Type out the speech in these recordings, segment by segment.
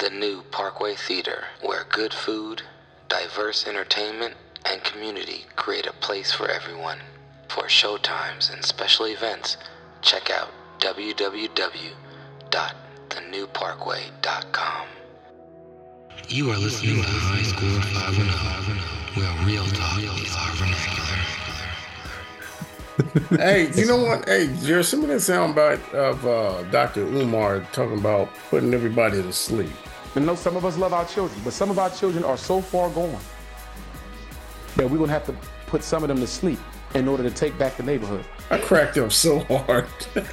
the new Parkway Theater, where good food, diverse entertainment, and community create a place for everyone. For showtimes and special events, check out www.thenewparkway.com. You are listening to High Score 510, where real talk is our vernacular. hey, you know what? Hey, there's some of that soundbite of uh, Dr. Umar talking about putting everybody to sleep. I know some of us love our children, but some of our children are so far gone that we're gonna have to put some of them to sleep in order to take back the neighborhood. I cracked up so hard.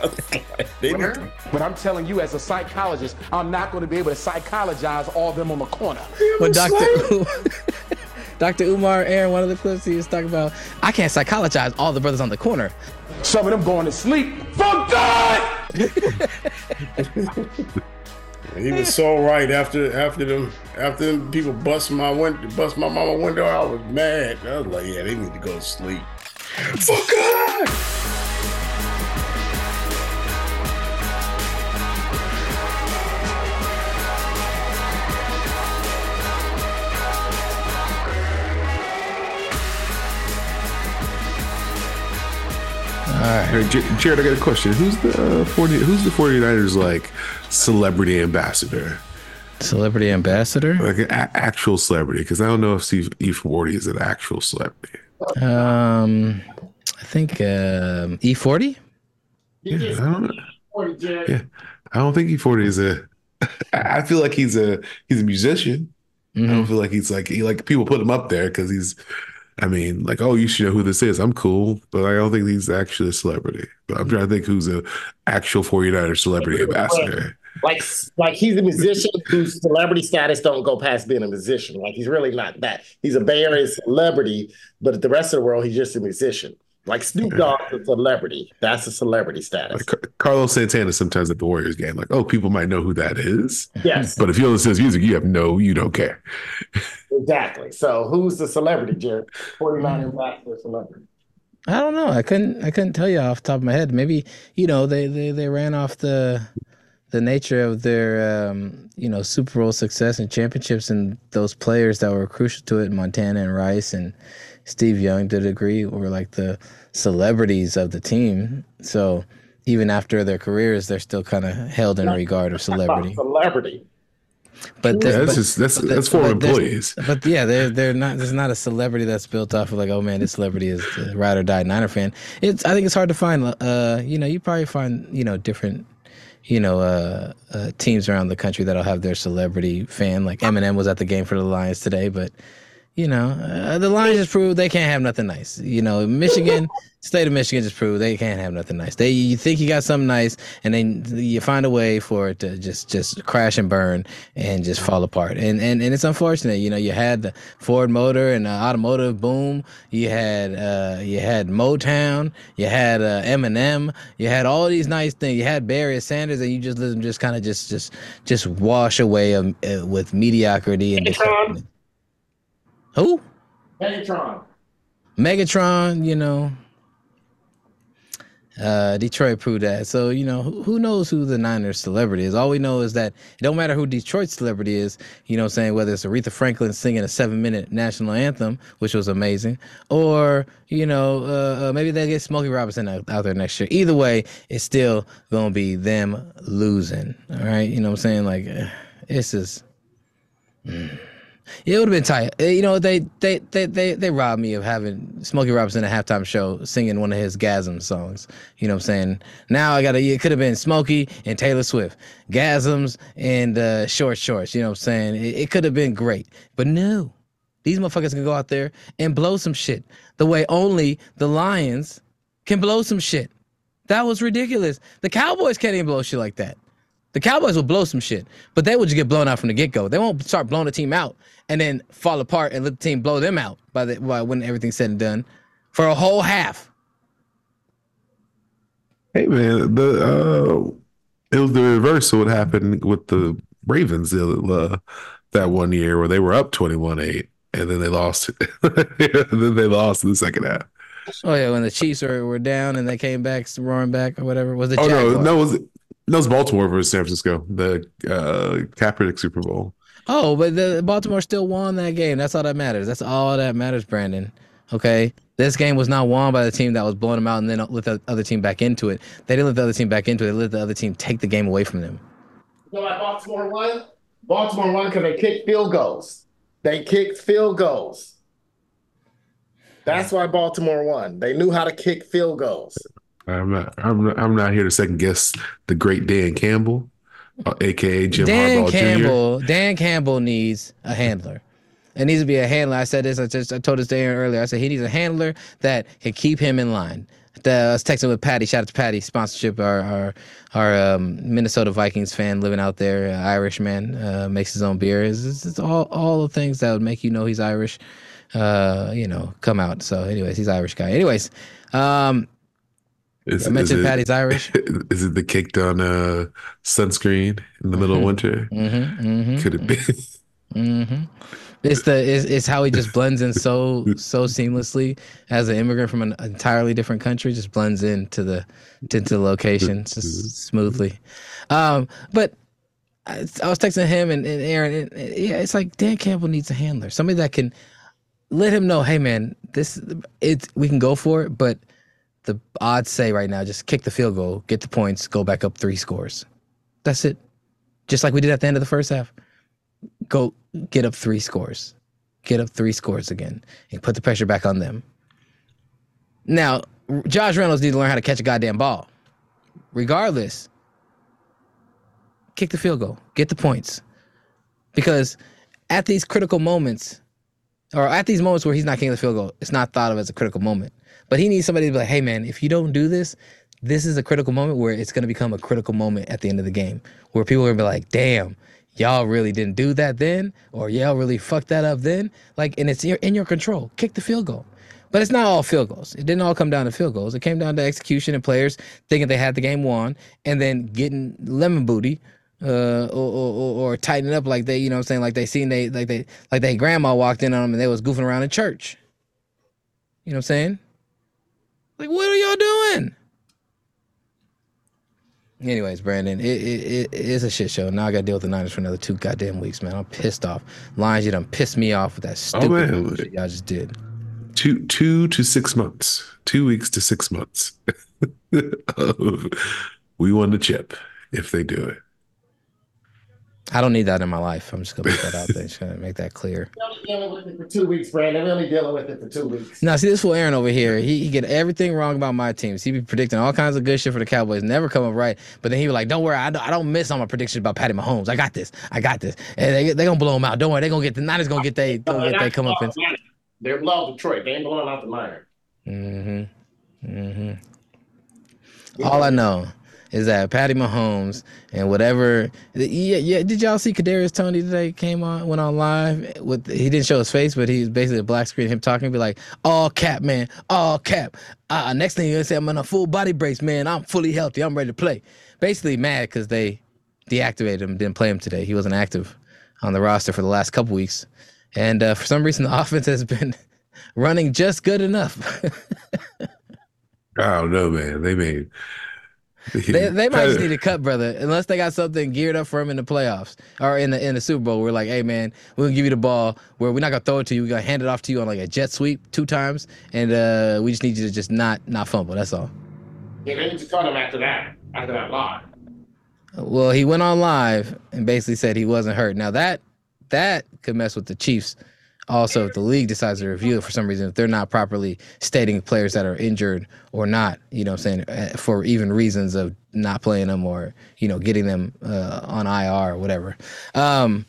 They but, but I'm telling you, as a psychologist, I'm not going to be able to psychologize all of them on the corner. But Dr. Dr. Umar Aaron, one of the clips he was talking about, I can't psychologize all the brothers on the corner. Some of them going to sleep for God. he was so right after after them after them people bust my window bust my mama window. I was mad. I was like, yeah, they need to go to sleep. Fuck God. All right, Jared, I got a question. Who's the uh, 40, who's the 49ers like celebrity ambassador? Celebrity ambassador? Like an a- actual celebrity because I don't know if Steve E40 is an actual celebrity. Um I think um, E40? Yeah, I don't know. Yeah. I don't think E40 is a I feel like he's a he's a musician. Mm-hmm. I don't feel like he's like he like people put him up there because he's I mean, like, oh, you should know who this is. I'm cool, but I don't think he's actually a celebrity. But I'm trying to think who's an actual 49er celebrity ambassador. Like, like he's a musician whose celebrity status don't go past being a musician. Like he's really not that. He's a Bay Area celebrity, but the rest of the world, he's just a musician. Like Snoop Dogg's a celebrity. That's a celebrity status. Like Carlos Santana sometimes at the Warriors game, like, oh, people might know who that is. Yes. But if you listen to his music, you have no, you don't care. Exactly. So who's the celebrity, Jared? 49 ambassador celebrity. I don't know. I couldn't I couldn't tell you off the top of my head. Maybe, you know, they they, they ran off the the nature of their um, you know, Super Bowl success and championships and those players that were crucial to it, Montana and Rice and Steve Young to a degree were like the celebrities of the team. So even after their careers, they're still kind of held in regard of celebrity. Celebrity. But yeah, that's just, that's but, that's for but employees. But yeah, they're they're not. There's not a celebrity that's built off of like, oh man, this celebrity is the ride or die Niner fan. It's I think it's hard to find. Uh, you know, you probably find you know different you know, uh, uh, teams around the country that'll have their celebrity fan. Like Eminem was at the game for the Lions today, but you know, uh, the Lions just proved they can't have nothing nice. You know, Michigan, state of Michigan just proved they can't have nothing nice. They you think you got something nice, and then you find a way for it to just just crash and burn and just fall apart. And and and it's unfortunate. You know, you had the Ford Motor and the automotive boom. You had uh, you had Motown. You had uh, Eminem. You had all these nice things. You had Barry Sanders, and you just let them just kind of just just just wash away um, uh, with mediocrity and disappointment. Who? Megatron. Megatron, you know. Uh, Detroit proved that. So, you know, who, who, knows who the Niners celebrity is? All we know is that it don't matter who Detroit's celebrity is, you know I'm saying, whether it's Aretha Franklin singing a seven minute national anthem, which was amazing, or, you know, uh, uh, maybe they get Smokey Robinson out, out, there next year. Either way, it's still going to be them losing. All right. You know what I'm saying? Like, it's just. Mm. It would have been tight. Uh, you know, they they they they they robbed me of having Smokey Robinson at halftime show singing one of his Gasm songs. You know what I'm saying? Now I gotta it could have been Smokey and Taylor Swift. Gasms and uh, short shorts, you know what I'm saying? It, it could have been great. But no. These motherfuckers can go out there and blow some shit the way only the Lions can blow some shit. That was ridiculous. The Cowboys can't even blow shit like that. The Cowboys will blow some shit, but they will just get blown out from the get go. They won't start blowing the team out and then fall apart and let the team blow them out by the by when everything's said and done for a whole half. Hey man, the uh, it was the reverse of what happened with the Ravens uh, that one year where they were up twenty one eight and then they lost. then they lost in the second half. Oh yeah, when the Chiefs were, were down and they came back roaring back or whatever was the oh Jaguars. no no was No, it's Baltimore versus San Francisco, the uh, Kaepernick Super Bowl. Oh, but the Baltimore still won that game. That's all that matters. That's all that matters, Brandon. Okay. This game was not won by the team that was blowing them out and then let the other team back into it. They didn't let the other team back into it. They let the other team take the game away from them. You know why Baltimore won? Baltimore won because they kicked field goals. They kicked field goals. That's why Baltimore won. They knew how to kick field goals. I'm not. I'm not, I'm not here to second guess the great Dan Campbell, uh, aka Jim Dan Harbaugh Campbell. Jr. Dan Campbell needs a handler. It needs to be a handler. I said this. I just I told this to Aaron earlier. I said he needs a handler that can keep him in line. The, I was texting with Patty. Shout out to Patty, sponsorship. Our our, our um, Minnesota Vikings fan living out there, uh, Irish man, uh, makes his own beer. It's, it's, it's all all the things that would make you know he's Irish. Uh, you know, come out. So, anyways, he's Irish guy. Anyways, um, Is, I mentioned it, Patty's Irish. Is it the kicked on uh, sunscreen in the middle of winter? Mm-hmm, mm-hmm, Could it be? Mm-hmm. It's the it's, it's how he just blends in so so seamlessly as an immigrant from an entirely different country, just blends into the to the location just smoothly. Um, but I, I was texting him and, and Aaron, and, and yeah, it's like Dan Campbell needs a handler, somebody that can let him know, hey man, this it's we can go for it, but the odds say right now, just kick the field goal, get the points, go back up three scores. That's it. Just like we did at the end of the first half go get up three scores, get up three scores again, and put the pressure back on them. Now, Josh Reynolds needs to learn how to catch a goddamn ball. Regardless, kick the field goal, get the points, because at these critical moments, or at these moments where he's not kicking the field goal, it's not thought of as a critical moment. But he needs somebody to be like, "Hey, man, if you don't do this." This is a critical moment where it's going to become a critical moment at the end of the game, where people are going to be like, "Damn, y'all really didn't do that then, or y'all really fucked that up then. Like, and it's in your control. Kick the field goal. But it's not all field goals. It didn't all come down to field goals. It came down to execution and players thinking they had the game won, and then getting lemon booty, uh, or, or, or tightening up like they, you know, what I'm saying, like they seen they, like they, like they grandma walked in on them and they was goofing around in church. You know what I'm saying? Like, what are y'all doing? Anyways, Brandon, it, it, it is a shit show. Now I got to deal with the Niners for another two goddamn weeks, man. I'm pissed off. Lions, you done pissed me off with that stupid man. bullshit y'all just did. two two to six months, two weeks to six months. we won the chip if they do it. I don't need that in my life. I'm just gonna put that out there. Just gonna make that clear. We're only dealing with it for two weeks, Brandon. We're only dealing with it for two weeks. Now, see this fool Aaron over here. He, he get everything wrong about my teams. He be predicting all kinds of good shit for the Cowboys, never come up right. But then he be like, "Don't worry, I don't, I don't miss on my predictions about Patty Mahomes. I got this. I got this. And they they gonna blow him out. Don't worry, they gonna get the Niners gonna get they gonna get they come up and." They're below Detroit. They ain't blowing out the Niners. Mm-hmm. Mm-hmm. All I know is that Patty Mahomes and whatever. Yeah, yeah. Did y'all see Kadarius Toney today? Came on, went on live with. He didn't show his face, but he was basically a black screen. Him talking, be like, "All cap, man. All cap. Uh, next thing you're gonna say, I'm on a full body brace, man. I'm fully healthy. I'm ready to play." Basically, mad because they deactivated him, didn't play him today. He wasn't active on the roster for the last couple weeks, and uh, for some reason, the offense has been running just good enough. I don't know, man. They made They, they might just need to cut, brother. Unless they got something geared up for him in the playoffs or in the in the Super Bowl. We're like, hey man, we're gonna give you the ball. Where we're not gonna throw it to you. We're gonna hand it off to you on like a jet sweep two times, and uh, we just need you to just not not fumble. That's all. Yeah, they need to cut him after that. After that lie. Well, he went on live and basically said he wasn't hurt. Now that that could mess with the Chiefs. Also, if the league decides to review it for some reason, if they're not properly stating players that are injured or not, you know, what I'm saying uh, for even reasons of not playing them or you know getting them uh, on IR or whatever. Um,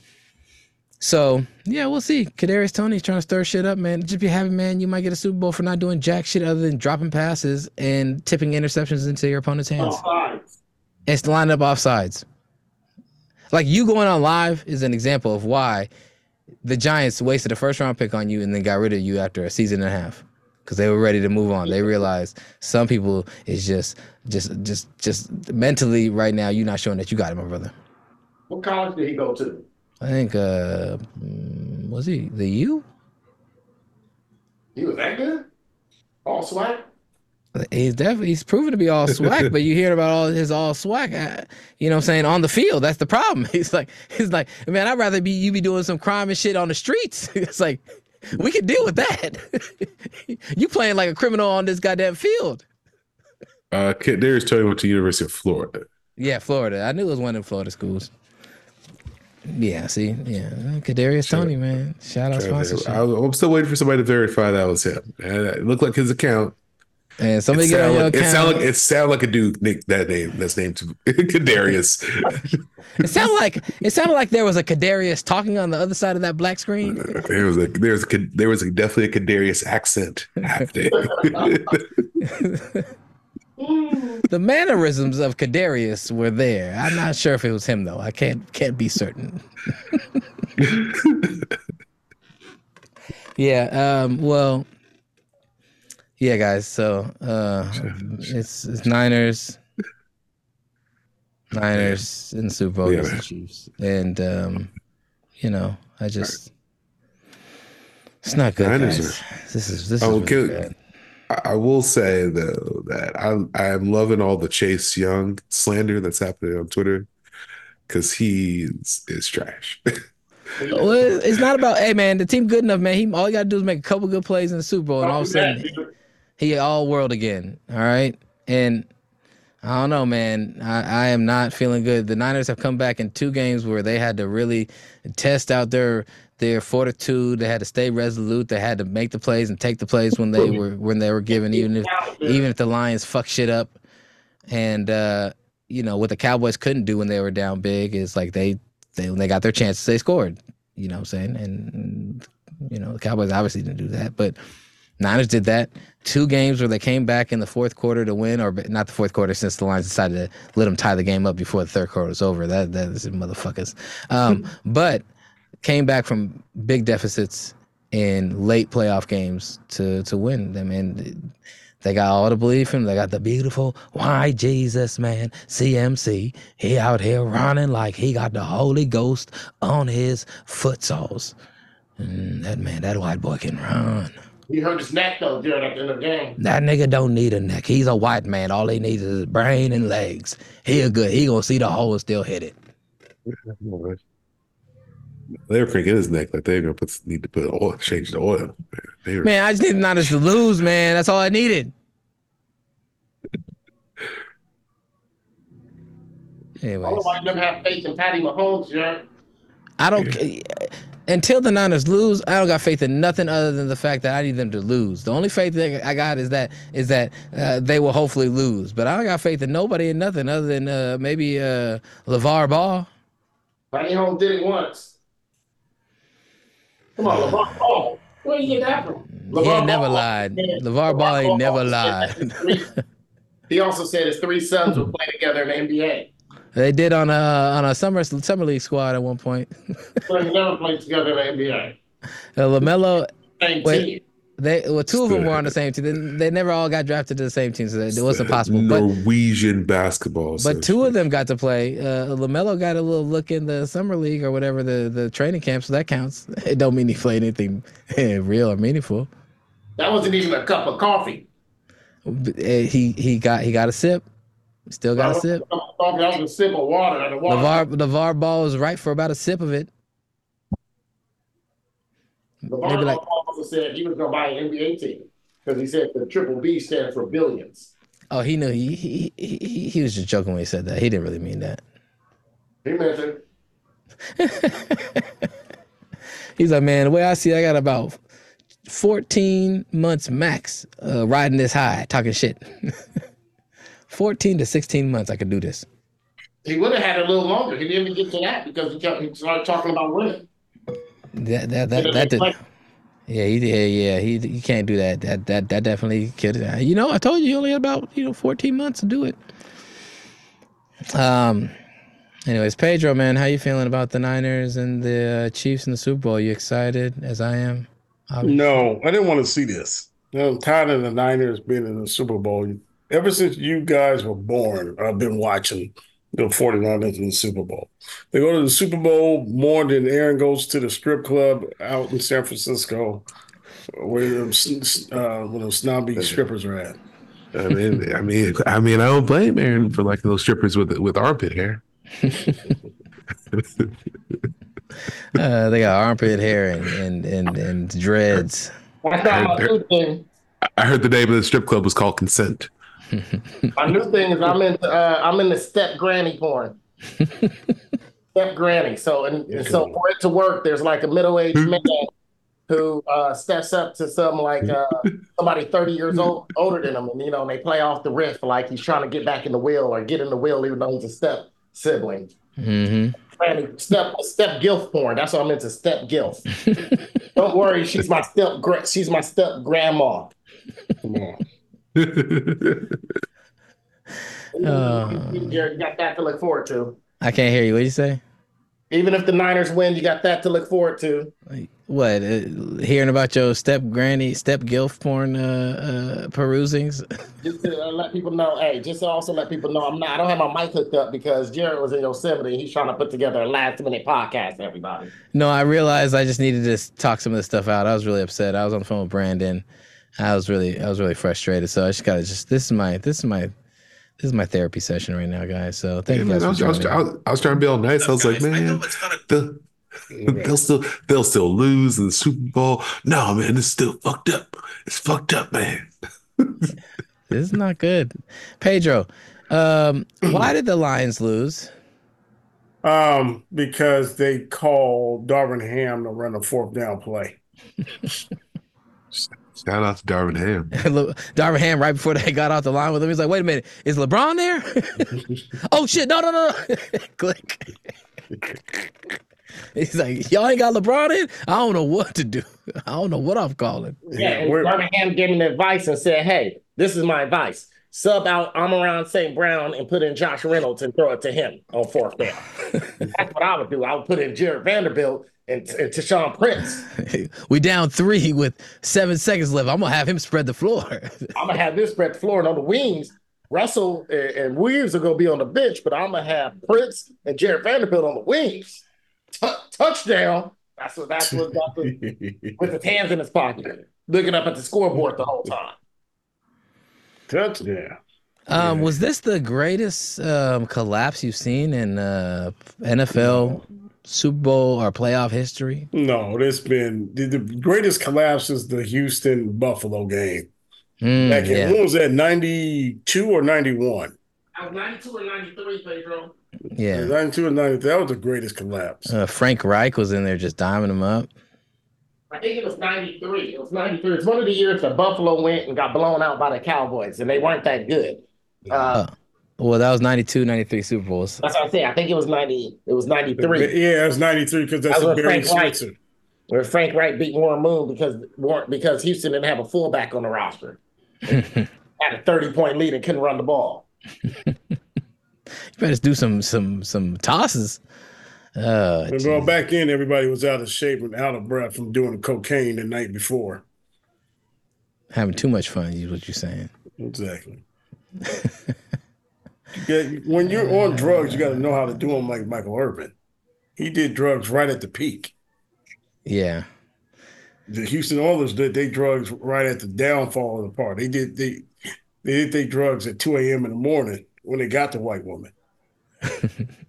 so yeah, we'll see. Kadarius Toney's trying to stir shit up, man. Just be happy, man. You might get a Super Bowl for not doing jack shit other than dropping passes and tipping interceptions into your opponent's hands. Offsides. It's lined up off sides. Like you going on live is an example of why the Giants wasted a first round pick on you and then got rid of you after a season and a half because they were ready to move on. They realized some people is just just just just mentally right now you're not showing that you got it, my brother. What college did he go to? I think uh mm, was he the U? He was that good? All swag? He's definitely he's proven to be all swag, but you hear about all his all swag. uh, You know what I'm saying on the field. That's the problem. He's like he's like man, I'd rather be you be doing some crime and shit on the streets. It's like we can deal with that. you playing like a criminal on this goddamn field. Uh, Darius Toney went to University of Florida. Yeah, Florida. I knew it was one of the Florida schools. Yeah, see, yeah, Kadarius Toney, man. Shout out sponsorship. I, I'm still waiting for somebody to verify that was him. And it looked like his account. And somebody it get on sound your like, it account. sound like it sound like a dude Nick that name that's named Kadarius. It sounded like it sounded like there was a Kadarius talking on the other side of that black screen. there was a there was a, there was a, definitely a Kadarius accent happening. The mannerisms of Kadarius were there. I'm not sure if it was him though. I can't can't be certain. yeah. Um. Well. Yeah, guys. So uh, it's it's Niners. Niners in Super Bowl Yeah, against the. Chiefs, and um, you know, I just it's not good. Niners guys. This is this is Oh, really good. I I will say though that I I am loving all the Chase Young slander that's happening on Twitter because he is, is trash. Well, it's not about hey man, the team good enough, man. He all you gotta do is make a couple good plays in the Super Bowl, and all of a sudden he all world again. All right, and I don't know, man. I, I am not feeling good. The Niners have come back in two games where they had to really test out their their fortitude. They had to stay resolute. They had to make the plays and take the plays when they were when they were given, even if even if the Lions fuck shit up. And uh, you know what the Cowboys couldn't do when they were down big is like they they when they got their chances they scored. You know what I'm saying? And you know the Cowboys obviously didn't do that, but Niners did that. Two games where they came back in the fourth quarter to win, or not the fourth quarter, since the Lions decided to let them tie the game up before the third quarter was over. That that is motherfuckers. Um, but came back from big deficits in late playoff games to to win them, and they got all the belief in. 'em. They got the beautiful why Jesus man CMC. He out here running like he got the Holy Ghost on his footsoles. And that man, that white boy can run. He hurt his neck though during at the end of the game. That nigga don't need a neck. He's a white man. All he needs is his brain and legs. He a good. He gonna see the hole and still hit it. They were cranking his neck like they're gonna put need to put oil, change the oil. Were, Man, I just need not Niners to lose, man. That's all I needed. Anyway. Anyways, Otherwise, never have faith in Patty Mahomes, Jared. I don't. Until the Niners lose, I don't got faith in nothing other than the fact that I need them to lose. The only faith that I got is that is that uh, they will hopefully lose. But I don't got faith in nobody and nothing other than uh, maybe uh, LaVar Ball. Patty Mahomes did it once. Come on, LaVar Ball. Where you get that from? He ain't never Ball- lied. LaVar Ball ain't never lied. he also said his three sons would play together in the NBA. They did on a on a summer summer league squad at one point. So they never played together in the NBA. Uh, LaMelo, Same Wait. team. they well two of them were on the same team. They, they never all got drafted to the same team, so it wasn't possible. But Norwegian basketball. but two of them got to play. Uh, LaMelo got a little look in the summer league or whatever the the training camp, so that counts. It don't mean he played anything real or meaningful. That wasn't even a cup of coffee. Uh, He he got he got a sip. Still got a sip. was a cup coffee. That was a sip of water. The water LaVar LaVar Ball was right for about a sip of it. LaVar maybe like- also said he was going to buy an NBA team because he said the triple B stands for billions. Oh, he knew he he, he he he was just joking when he said that. He didn't really mean that. He meant it. He's like, man, the way I see it, I got about 14 months max uh, riding this high, talking shit. 14 to 16 months I could do this. He would have had a little longer. He didn't even get to that because he, kept, he started talking about winning. That that that, that did. Yeah, he did. Yeah, he he can't do that. That that that definitely killed it. You know, I told you you only had about you know 14 months to do it. Um. Anyways, Pedro, man, how you feeling about the Niners and the uh, Chiefs in the Super Bowl? You excited as I am? Obviously. No, I didn't want to see this. I'm tired of the Niners being in the Super Bowl. Ever since you guys were born, I've been watching the 49ers in the Super Bowl. They go to the Super Bowl more than Aaron goes to the strip club out in San Francisco where them, uh, where them snobby strippers are at. I mean, I mean, I mean, I don't blame Aaron for liking those strippers with with armpit hair. uh, they got armpit hair and and and, and dreads. I heard, I heard the name of the strip club was called Consent. My new thing is I'm in uh, I'm in the step granny porn. step granny. So and, and so for it to work, there's like a middle aged man who uh, steps up to some like uh, somebody 30 years old older than him, and you know, and they play off the riff like he's trying to get back in the wheel or get in the wheel, even though he's a step sibling. Mm-hmm. step step gilf porn. That's what I'm into. Step gilf. Don't worry, she's my step she's my step grandma. Come on. Uh, you got that to look forward to. I can't hear you. What did you say? Even if the Niners win, you got that to look forward to. What? Uh, hearing about your step granny, step gilf porn uh, uh, perusings? just to uh, let people know. Hey, just to also let people know, I'm not. I don't have my mic hooked up because Jared was in Yosemite. He's trying to put together a last minute podcast. Everybody. No, I realized I just needed to talk some of this stuff out. I was really upset. I was on the phone with Brandon. I was really, I was really frustrated. So I just gotta just. This is my. This is my this is my therapy session right now, guys. So thank yeah, you guys. Man, I, was, I, was, I, was, trying to be all nice. I was like, man, they'll, they'll still they'll still lose in the Super Bowl. No, man, it's still fucked up. It's fucked up, man. this is not good. Pedro, um, why did the Lions lose? Um, because they called Darvin Ham to run a fourth down play. Shout out to Darvin Ham. Darvin Ham, right before they got off the line with him, he's like, wait a minute, is LeBron there? oh, shit, no, no, no. Click. He's like, y'all ain't got LeBron in? I don't know what to do. I don't know what I'm calling. Yeah, and Darvin Ham gave him advice and said, hey, this is my advice. Sub out Amon-Ra St. Brown and put in Josh Reynolds and throw it to him on fourth down. That's what I would do. I would put in Jarred Vanderbilt and, and Tayshaun Prince. we down three with seven seconds left. I'm gonna have him spread the floor. I'm gonna have this spread the floor, and on the wings, Russell and, and Williams are gonna be on the bench, but I'm gonna have Prince and Jarred Vanderbilt on the wings. T- touchdown. That's what that's what with his hands in his pocket, looking up at the scoreboard the whole time. Touchdown. Um, was this the greatest um, collapse you've seen in uh, NFL Super Bowl or playoff history? No, there's been the, the greatest collapse is the Houston Buffalo game. Mm, Back in, yeah. when was that? 92 or 91? I was 92 or 93, Pedro. Yeah. 92 or 93. That was the greatest collapse. Uh, Frank Reich was in there just diming them up. I think it was 93. It was 93. It's one of the years that Buffalo went and got blown out by the Cowboys, and they weren't that good. Uh, uh, well, that was 92, 93 Super Bowls. That's what I say. I think it was 90. It was 93. Yeah, it was 93 because that's that Barry Switzer. Where Frank Reich beat Warren Moon because because Houston didn't have a fullback on the roster. had a 30 point lead and couldn't run the ball. you better do some some some tosses. Uh, and well, back in, everybody was out of shape and out of breath from doing cocaine the night before. Having too much fun, is what you're saying. Exactly. Yeah, when you're on drugs, you got to know how to do them like Michael Irvin. He did drugs right at the peak. Yeah. The Houston Oilers did they drugs right at the downfall of the part. They did they they did their drugs at 2 a.m. in the morning when they got the white woman.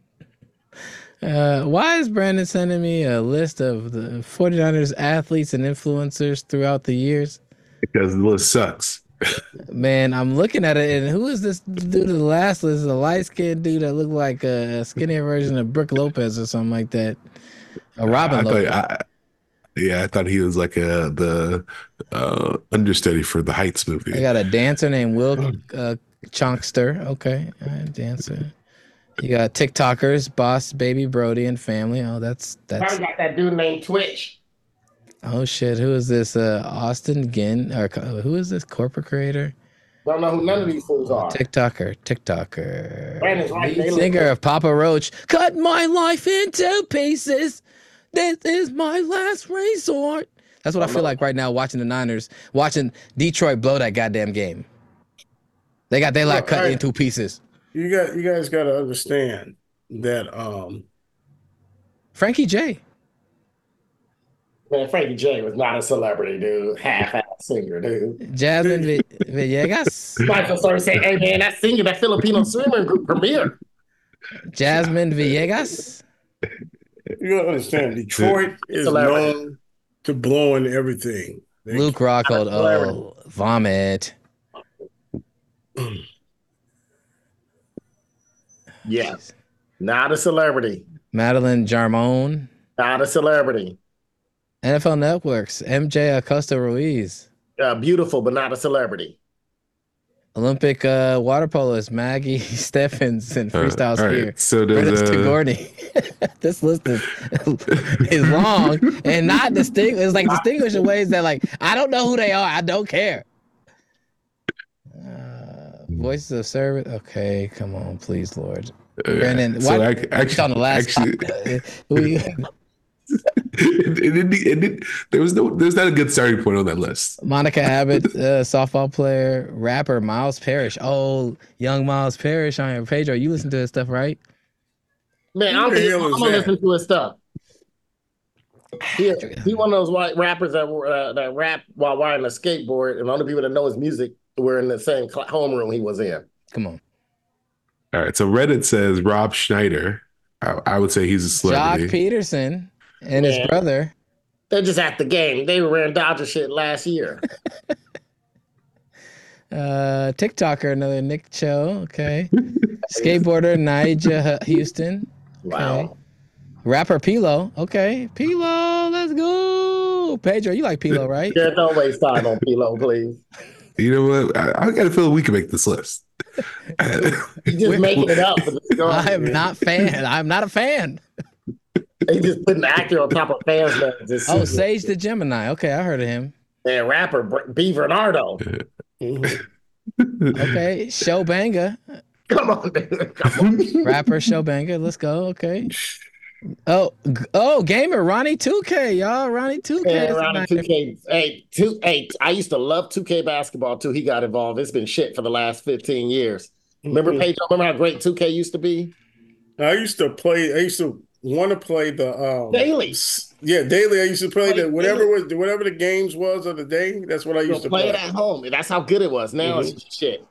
uh, why is Brandon sending me a list of the 49ers athletes and influencers throughout the years? Because the list sucks. Man, I'm looking at it, and who is this dude? The last list is a light skinned dude that looked like a skinnier version of Brook Lopez or something like that. A Robin I Lopez. I, yeah, I thought he was like a the uh, understudy for the Heights movie. I got a dancer named Will uh, Chonkster. Okay, dancer. You got TikTokers, Boss Baby Brody and family. Oh, that's that's. I got that dude named Twitch. Oh shit! Who is this? Uh, Austin Ginn or who is this corporate creator? Don't know who none of these fools are. TikToker, TikToker. Brandon's right. Singer of Papa Roach. Cut my life into pieces. This is my last resort. That's what I, I feel like right now watching the Niners, watching Detroit blow that goddamn game. They got their life cut into pieces. You got you guys got to understand that um Frankie J. Man, Frankie J was not a celebrity, dude. Half-ass singer, dude. Jasmine v- Villegas. Michael started saying, "Hey, man, that singer, that Filipino swimmer group premiere." Jasmine Villegas. You gotta understand, Detroit is known to blowing everything. They Luke Rockhold, oh, vomit. Yes, not a celebrity. Madeline Jarmon. Not a celebrity. NFL Networks, MJ Acosta Ruiz. Uh, beautiful, but not a celebrity. Olympic uh, water poloist Maggie Steffens and freestyle uh, skier. Right. So does uh... this list is, is long and not distinct. It's like distinguished in ways that like I don't know who they are. I don't care. Uh, voices of service. Okay, come on, please, Lord. Uh, Brandon, so I, actually, on the last actually, it, it, it, there was no there's not a good starting point on that list. Monica Abbott, uh, softball player, rapper Miles Parrish. Oh, young Miles Parrish on your page. Are you listen to his stuff, right? Man, I'm, I'm gonna listen to his stuff. He, he one of those white rappers that uh, that rap while riding a skateboard, and all the people that know his music were in the same homeroom he was in. Come on. All right, so Reddit says Rob Schneider. I, I would say he's a celebrity. Joc Pederson and his brother. They're just at the game. They were wearing Dodger shit last year. uh, TikToker, another Nick Cho. Okay. Skateboarder Nyjah Huston. Okay. Wow. Rapper P-Lo. Okay. P-Lo, let's go. Pedro, you like P-Lo, right? Yeah, don't waste time on P-Lo, please. You know what? I, I got to feel we can make this list. You're just making it up. I am not fan. I'm not a fan. They just put an actor on top of fans' names. Oh, Sage the Gemini. Okay, I heard of him. And rapper B. Bernardo. okay, Show Banga. Come on, dude. Come on. Rapper Show Banga. Let's go. Okay. Oh, oh, gamer Ronnie 2K, y'all. Ronnie 2K. Yeah, Ronnie 2K. Hey, two, hey, I used to love 2K basketball too. He got involved. It's been shit for the last 15 years. Remember, mm-hmm. Pedro? Remember how great 2K used to be? I used to play. I used to want to play the um, daily. Yeah, daily. I used to play, play the whatever daily. was whatever the games was of the day. That's what I used to play. Play it at home. That's how good it was. Now mm-hmm. it's shit.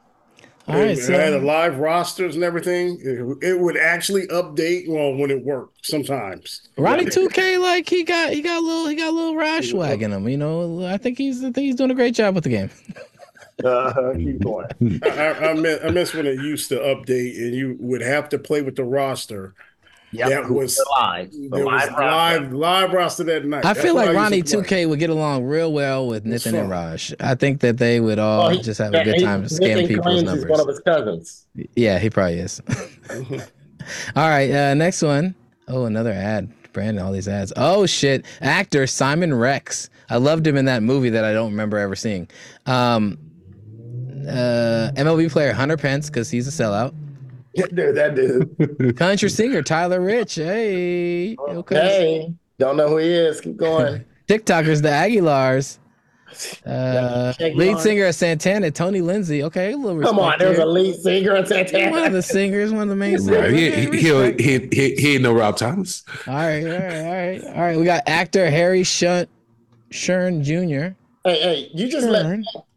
All right, it, so it had a live rosters and everything. It, it, would actually update well when it worked sometimes. Ronnie Two K, like he got he got a little he got a little rash swag in him. You know, I think he's I think he's doing a great job with the game. Uh, keep going. I, I, miss, I miss when it used to update and you would have to play with the roster Yep, that was live. The live, live, live roster that night. I That's feel like Ronnie Two K would get along real well with Nathan and Raj. I think that they would all well, he, just have a good time scamming people's numbers. one of his cousins. Yeah, he probably is. all right, uh, next one. Oh, another ad. Brandon, all these ads. Oh shit! Actor Simon Rex. I loved him in that movie that I don't remember ever seeing. Um, uh, MLB player Hunter Pence because he's a sellout. dude, that dude. Country singer Tyler Rich. Hey. Okay. Hey. Don't know who he is. Keep going. TikTokers, the Aguilars. Uh, lead singer of Santana, Tony Lindsay. Okay, Come on, there's a lead singer of Santana. One of the singers, one of the main singers. Right. He, he, he, he, he, he ain't no Rob Thomas. All right, all right, all right, all right. We got actor Harry Shunt, Shern Jr. Hey, hey, you just let.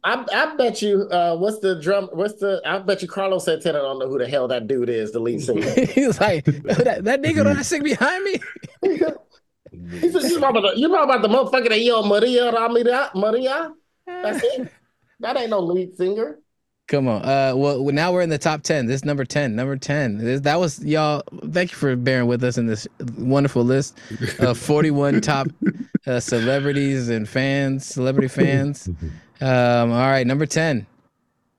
I, I bet you. Uh, what's the drum? What's the? I bet you Carlos Santana don't know who the hell that dude is. The lead singer. He's like that, that nigga don't sing behind me. he said, "You know about the you know about the motherfucker that yelled Maria Maria Maria." That's it. That ain't no lead singer. Come on. Uh, well, now we're in the top 10. This number 10. Number 10. This, that was, y'all, thank you for bearing with us in this wonderful list of 41 top uh, celebrities and fans, celebrity fans. Um, all right, number 10.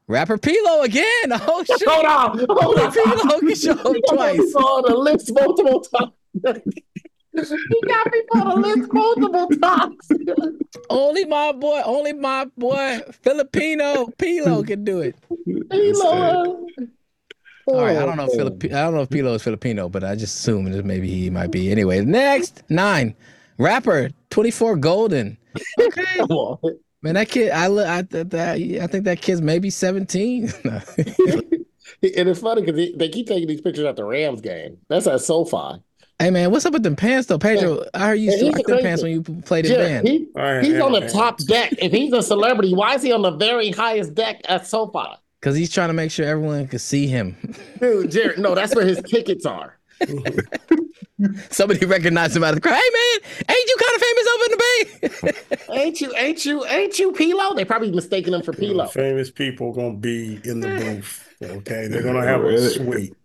Rapper P-Lo again. Oh, shit. Hold on. Hold on. P-Lo can show up twice. on the list multiple times. He got me on the list multiple times. only my boy, only my boy Filipino P-Lo can do it. P-Lo. All right, I don't know if oh. Filip- I don't know if P-Lo is Filipino, but I just assume that maybe he might be. Anyway, next nine, rapper twenty four Golden. Okay, man, that kid, I I, I think that kid's maybe seventeen. and it's funny because they keep taking these pictures at the Rams game. That's at SoFi. Hey man, what's up with them pants though, Pedro? I heard you used to like them pants when you played in band. He, he's on the top deck. If he's a celebrity, why is he on the very highest deck at SoFi? Because he's trying to make sure everyone can see him. Dude, Jared, no, that's where his tickets are. Somebody recognized him out of the crowd. Hey man, ain't you kind of famous over in the bay? ain't you? Ain't you? Ain't you P-Lo? They probably mistaken him for P-Lo. Famous people gonna be in the booth. Okay, they're gonna have a suite.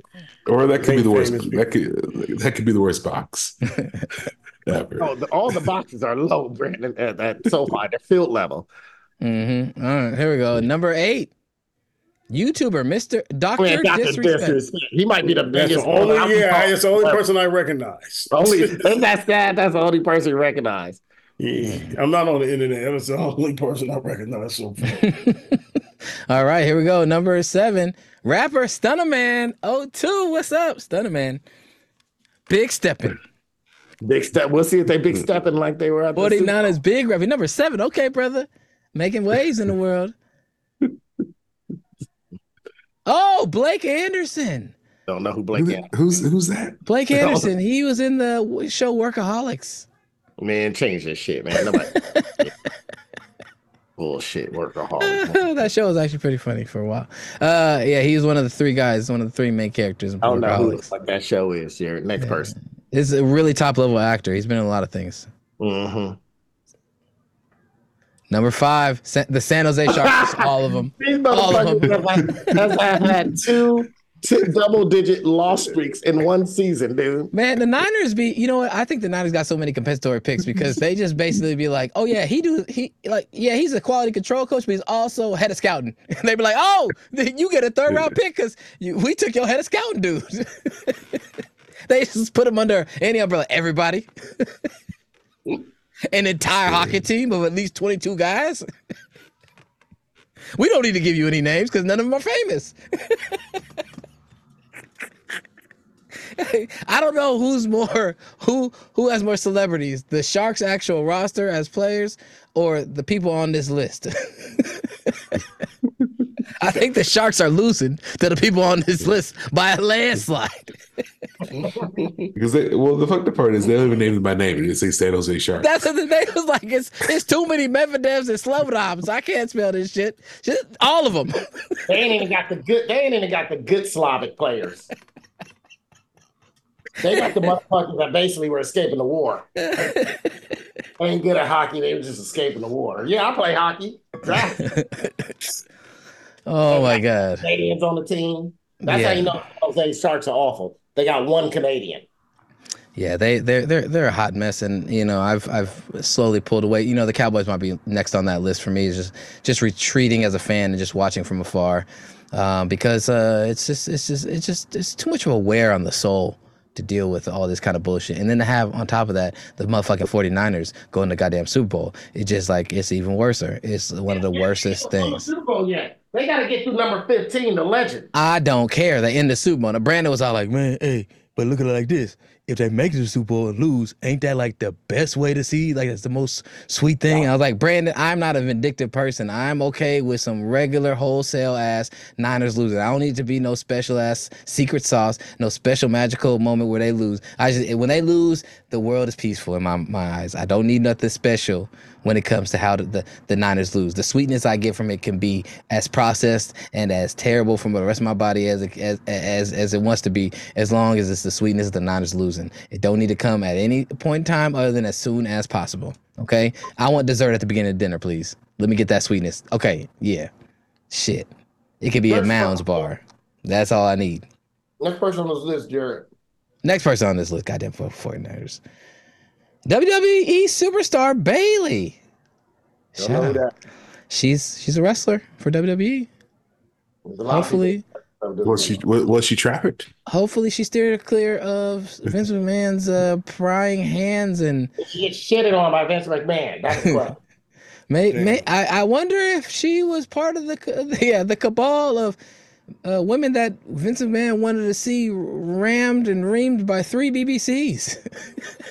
Or that could be the worst. That could that could be the worst box. Ever. Oh, the, all the boxes are low, Brandon. At, at SoFi, they're field level. Mm-hmm. All right, here we go. Number eight. YouTuber, Mr. Doctor Disrespect. Disrespect. He might be the biggest. The only, yeah, it's the only person I recognize. Only that's that. Sad? That's the only person you recognize. Yeah, I'm not on the internet. That's the only person I recognize so far. All right, here we go. Number seven, rapper Stunnaman. Oh, two. What's up, Stunnaman? Big stepping. Big step. We'll see if they big stepping like they were at 49 is big rapper. Number seven. Okay, brother. Making waves in the world. Oh, Blake Anderson. Don't know who Blake who, Anderson. Who's who's that? Blake Anderson. he was in the show Workaholics. Man, change this shit, man. Nobody. Bullshit workaholic. that show was actually pretty funny for a while. Uh, yeah, he was one of the three guys, one of the three main characters. I don't know who like that show is. Your next yeah. person. He's a really top level actor. He's been in a lot of things. Mm-hmm. Number five, the San Jose Sharks, all of them. These motherfuckers have, have had two double digit loss streaks in one season, dude. Man, the Niners be, you know what? I think the Niners got so many compensatory picks because they just basically be like, oh yeah, he do he like yeah, he's a quality control coach, but he's also head of scouting. And they be like, oh, you get a third round pick because we took your head of scouting, dude. they just put him under any umbrella. Everybody an entire hockey team of at least 22 guys? we don't need to give you any names because none of them are famous. I don't know who's more who who has more celebrities, the Sharks actual roster as players or the people on this list. I think the Sharks are losing to the people on this list by a landslide. because they, well, the fucked up part is they don't even name them by name. They say San Jose Sharks. That's what the name was like. It's it's too many Medvedevs and Slobodovs. I can't spell this shit. Just, all of them. they ain't even got the good. They ain't even got the good Slavic players. They got the motherfuckers that basically were escaping the war. they ain't good at hockey. They were just escaping the war. Yeah, I play hockey. oh my god! Canadians on the team. That's yeah. how you know Jose Sharks are awful. They got one Canadian. Yeah, they they're they're they're a hot mess, and you know I've I've slowly pulled away. You know the Cowboys might be next on that list for me. Just just retreating as a fan and just watching from afar, um, because uh, it's just it's just it's just it's too much of a wear on the soul to deal with all this kind of bullshit. And then to have on top of that the motherfucking 49ers going to goddamn Super Bowl. It's just like it's even worse. It's one of the worstest things. Super Bowl yet. They got to get through number 15, the legend. I don't care. They in the Super Bowl. Brandon was all like, man, hey, but look at it like this. If they make it to the Super Bowl and lose, ain't that like the best way to see? Like it's the most sweet thing. I was like, Brandon, I'm not a vindictive person. I'm okay with some regular wholesale ass Niners losing. I don't need to be no special ass secret sauce, no special magical moment where they lose. I just when they lose, the world is peaceful in my, my eyes. I don't need nothing special when it comes to how the, the, Niners lose. The sweetness I get from it can be as processed and as terrible from the rest of my body as it, as, as, as it wants to be, as long as it's the sweetness of the Niners losing. It don't need to come at any point in time other than as soon as possible. Okay? I want dessert at the beginning of dinner, please. Let me get that sweetness. Okay, yeah. Shit. It could be Next a Mounds bar. That's all I need. Next person on this list, Jared. Next person on this list, goddamn 49ers. WWE superstar Bayley. Shout out. She's she's a wrestler for WWE. Hopefully. Was she was she trafficked? Hopefully, she steered clear of Vince McMahon's uh, prying hands and. She gets shitted on by Vince McMahon. That's what. may, may I, I wonder if she was part of the yeah the cabal of uh, women that Vince McMahon wanted to see rammed and reamed by three BBCs.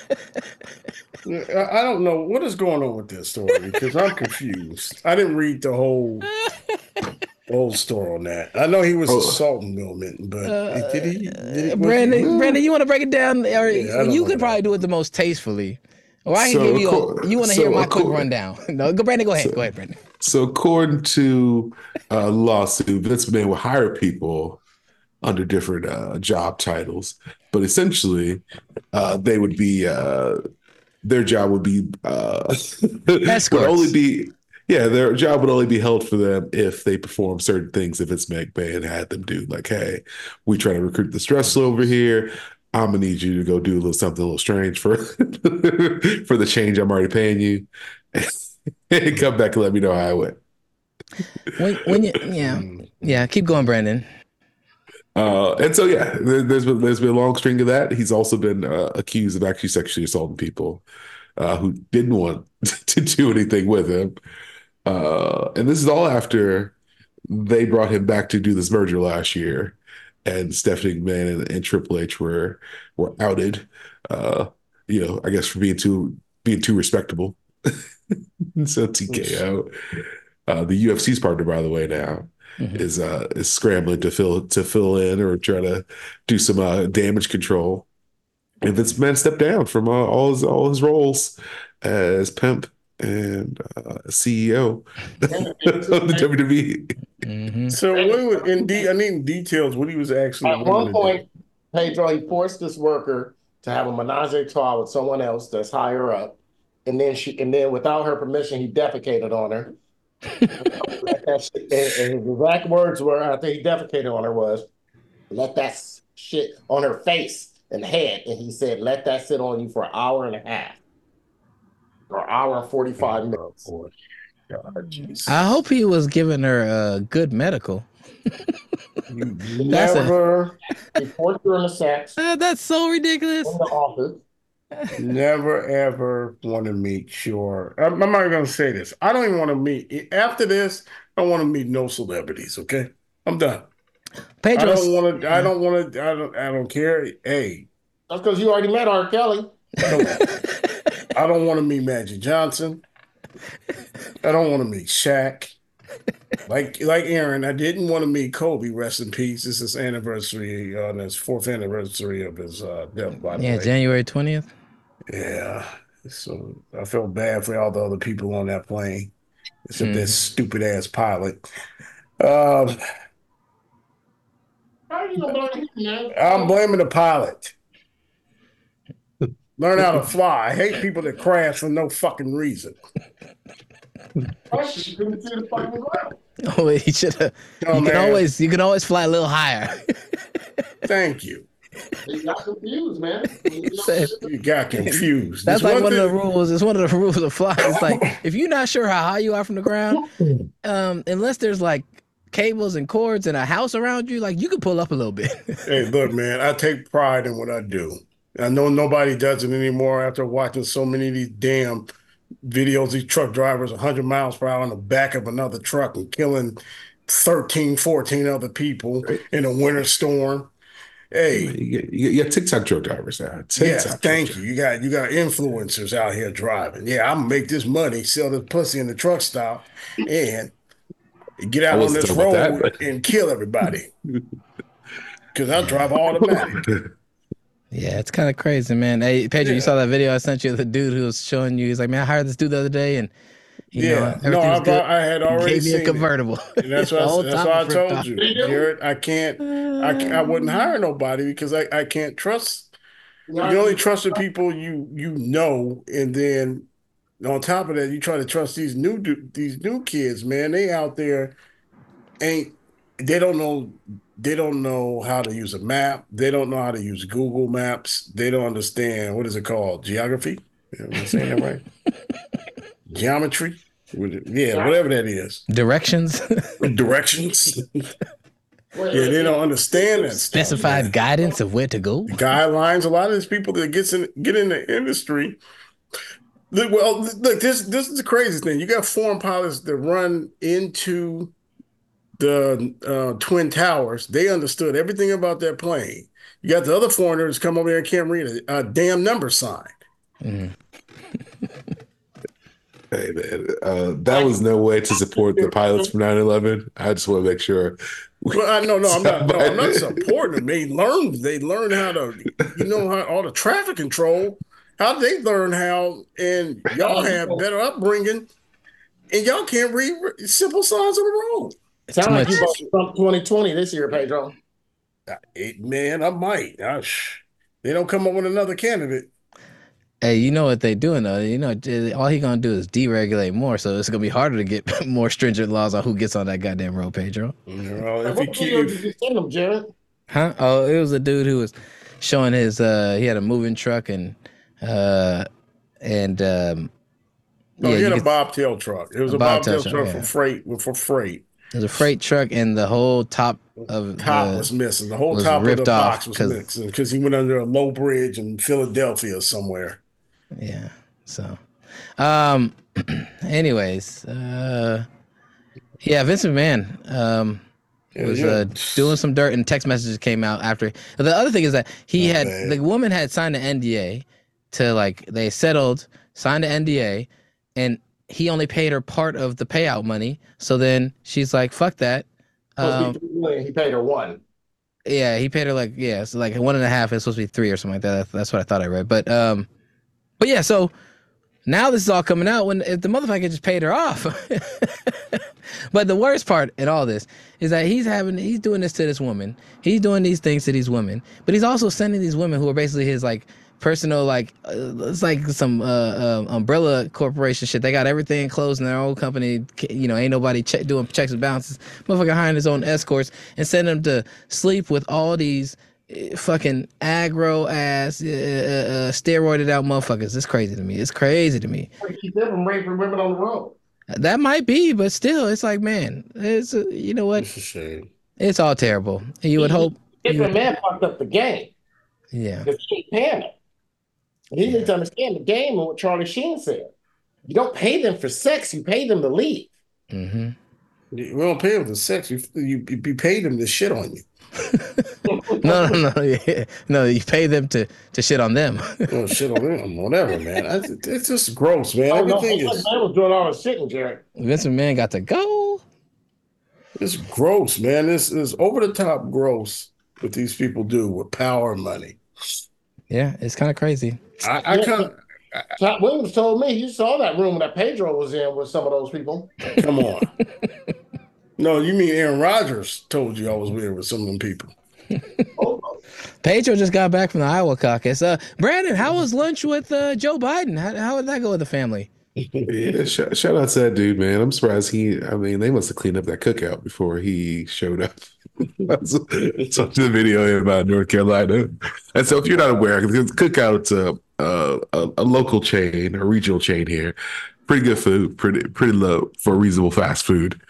I don't know what is going on with this story because I'm confused. I didn't read the whole old store on that. I know he was oh. a salt millman, but uh, did he? Did he Brandon, Brandon, you want to break it down? Or yeah, you could probably do it the most tastefully. Or I can so, give you. A, you want to so hear my quick rundown? No, go, Brandon. Go ahead. So, go ahead, Brandon. So, according to a lawsuit, Vince McMahon will hire people under different uh, job titles, but essentially, uh, they would be uh, their job would be uh, would only be yeah, their job would only be held for them if they perform certain things. If it's McMahon had them do, like, hey, we try to recruit the wrestler over here. I'm gonna need you to go do a little something a little strange for for the change I'm already paying you, and come back and let me know how I went. When, when you, yeah, yeah, keep going, Brandon. Uh, and so yeah, there, has been there's been a long string of that. He's also been uh, accused of actually sexually assaulting people uh, who didn't want to do anything with him. Uh, and this is all after they brought him back to do this merger last year, and Stephanie McMahon and, and Triple H were were outed. Uh, you know, I guess for being too being too respectable. so TKO, uh, the UFC's partner, by the way, now mm-hmm. is uh, is scrambling to fill to fill in or try to do some uh, damage control. And Vince McMahon stepped down from uh, all his all his roles as pimp and uh, CEO of the WWE. Mm-hmm. So what in de- I need details what he was actually at one point, Pedro he forced this worker to have a menage a trois with someone else that's higher up, and then she and then without her permission he defecated on her. And, and his exact words were, I think he defecated on her was, "Let that shit on her face and head," and he said, "Let that sit on you for an hour and a half." or hour and 45 minutes. God, I hope he was giving her a good medical. you never report during the sex. Uh, that's so ridiculous. In the office. Never ever want to meet sure I'm, I'm not going to say this i don't even want to meet after this i want to meet no celebrities okay i'm done Pedro, i don't want to i don't want to i don't i don't care hey that's because you already met r kelly I don't want to meet Magic Johnson. I don't want to meet Shaq. Like like Aaron, I didn't want to meet Kobe. Rest in peace. This is anniversary on uh, his fourth anniversary of his uh, death. By yeah, way. January twentieth. Yeah. So I felt bad for all the other people on that plane, except mm. that stupid ass pilot. Um, I'm blaming the pilot. Learn how to fly. I hate people that crash for no fucking reason. Oh, you should have. Oh, you man. can always you can always fly a little higher. Thank you. You got confused, man. You got confused. That's like one, one of the rules. It's one of the rules of flying. It's like if you're not sure how high you are from the ground, um, unless there's like cables and cords and a house around you, like you can pull up a little bit. hey, look, man, I take pride in what I do. I know nobody does it anymore after watching so many of these damn videos, these truck drivers 100 miles per hour on the back of another truck and killing 13, 14 other people in a winter storm. Hey, you got, TikTok truck drivers uh, now. TikTok yeah, thank you. You got you got influencers out here driving. Yeah, I'm gonna make this money, sell this pussy in the truck stop, and get out on this road that, but... and kill everybody. Because I drive automatic. Yeah, it's kind of crazy, man. Hey, Pedro, yeah. you saw that video I sent you of the dude who was showing you. He's like, man, I hired this dude the other day, and yeah, know, no, I, good. I had already gave me a convertible. And that's what I, that's why I told you, Garrett. I can't, I, I wouldn't hire nobody because I, I can't trust. You only trust the people you you know, and then on top of that, you try to trust these new these new kids. Man, they out there ain't they don't know they don't know how to use a map. They don't know how to use Google Maps. They don't understand what is it called? Geography? Am I'm saying right? Geometry? Yeah, whatever that is. Directions. Directions. yeah, they don't understand that. Specified stuff, guidance of where to go. Guidelines. A lot of these people that gets in get in the industry. Look, well, look, this this is the craziest thing. You got foreign pilots that run into the uh, Twin Towers, they understood everything about that plane. You got the other foreigners come over there and can't read a, a damn number sign. Mm. Hey man, uh, that was no way to support the pilots from 9-11. I just want to make sure. Well, I, no, no, I'm not. No, I'm not supporting them. They learned. They learned how to, you know, how all the traffic control. How they learn how, and y'all have better upbringing, and y'all can't read simple signs on the road. Sound like you Trump 2020 this year, Pedro. It, man, I might. Gosh, they don't come up with another candidate. Hey, you know what they doing though? You know, all he gonna do is deregulate more, so it's gonna be harder to get more stringent laws on who gets on that goddamn road, Pedro. Well, if what you keep, did you send him, Jared? Huh? Oh, it was a dude who was showing his. uh He had a moving truck and uh and um. No, yeah, he had a could, bobtail truck. It was a, a bobtail, bobtail, truck yeah. for freight. For freight. It was a freight truck, and the whole top of top the, was missing. The whole top of the box was missing because he went under a low bridge in Philadelphia somewhere. Yeah. So, um, anyways, uh, yeah, Vince McMahon, um, was uh, doing some dirt and text messages came out after. The other thing is that he oh, had man. the woman had signed an NDA to like they settled, signed an NDA, and he only paid her part of the payout money. So then she's like, "Fuck that." Um, he paid her one. Yeah, he paid her like yeah, so like one and a half. It's supposed to be three or something like that. That's what I thought I read. But um, but yeah, so now this is all coming out when if the motherfucker just paid her off. but the worst part in all this is that he's having he's doing this to this woman. He's doing these things to these women, but he's also sending these women who are basically his like personal like uh, it's like some uh, uh, umbrella corporation shit. They got everything closed in their own company. You know, ain't nobody check, doing checks and balances. Motherfucker hiring his own escorts and send them to sleep with all these fucking aggro ass, uh, uh, uh, steroided out motherfuckers. It's crazy to me. It's crazy to me. Keep them from raping women on the road. That might be, but still, it's like, man, it's uh, you know what? It's a shame. It's all terrible. And you would hope. If Different man fucked up the game. Yeah. Because he ain't paying he yeah. needs to understand the game and what Charlie Sheen said. You don't pay them for sex, you pay them to leave. Mm-hmm. We don't pay them for sex. You, you, you pay them to shit on you. no, no, no, yeah. no. You pay them to to shit on them. oh, shit on them, whatever, man. It's just gross, man. Oh, Everything no, is. Man was doing all the shitting, Jared. Vincent Man got to go. It's gross, man. This is over the top gross what these people do with power and money. Yeah, it's kind of crazy. I, I kind of. Scott Williams told me he saw that room that Pedro was in with some of those people. Come on. No, you mean Aaron Rodgers told you I was weird with some of them people. Pedro just got back from the Iowa caucus. Uh, Brandon, how was lunch with uh, Joe Biden? How, how would that go with the family? yeah, shout, shout, out to that dude, man. I'm surprised he. I mean, they must have cleaned up that cookout before he showed up. Such the video about North Carolina. And so, if you're not aware, because Cookout's a, a, a local chain, a regional chain here. Pretty good food, pretty pretty low for reasonable fast food.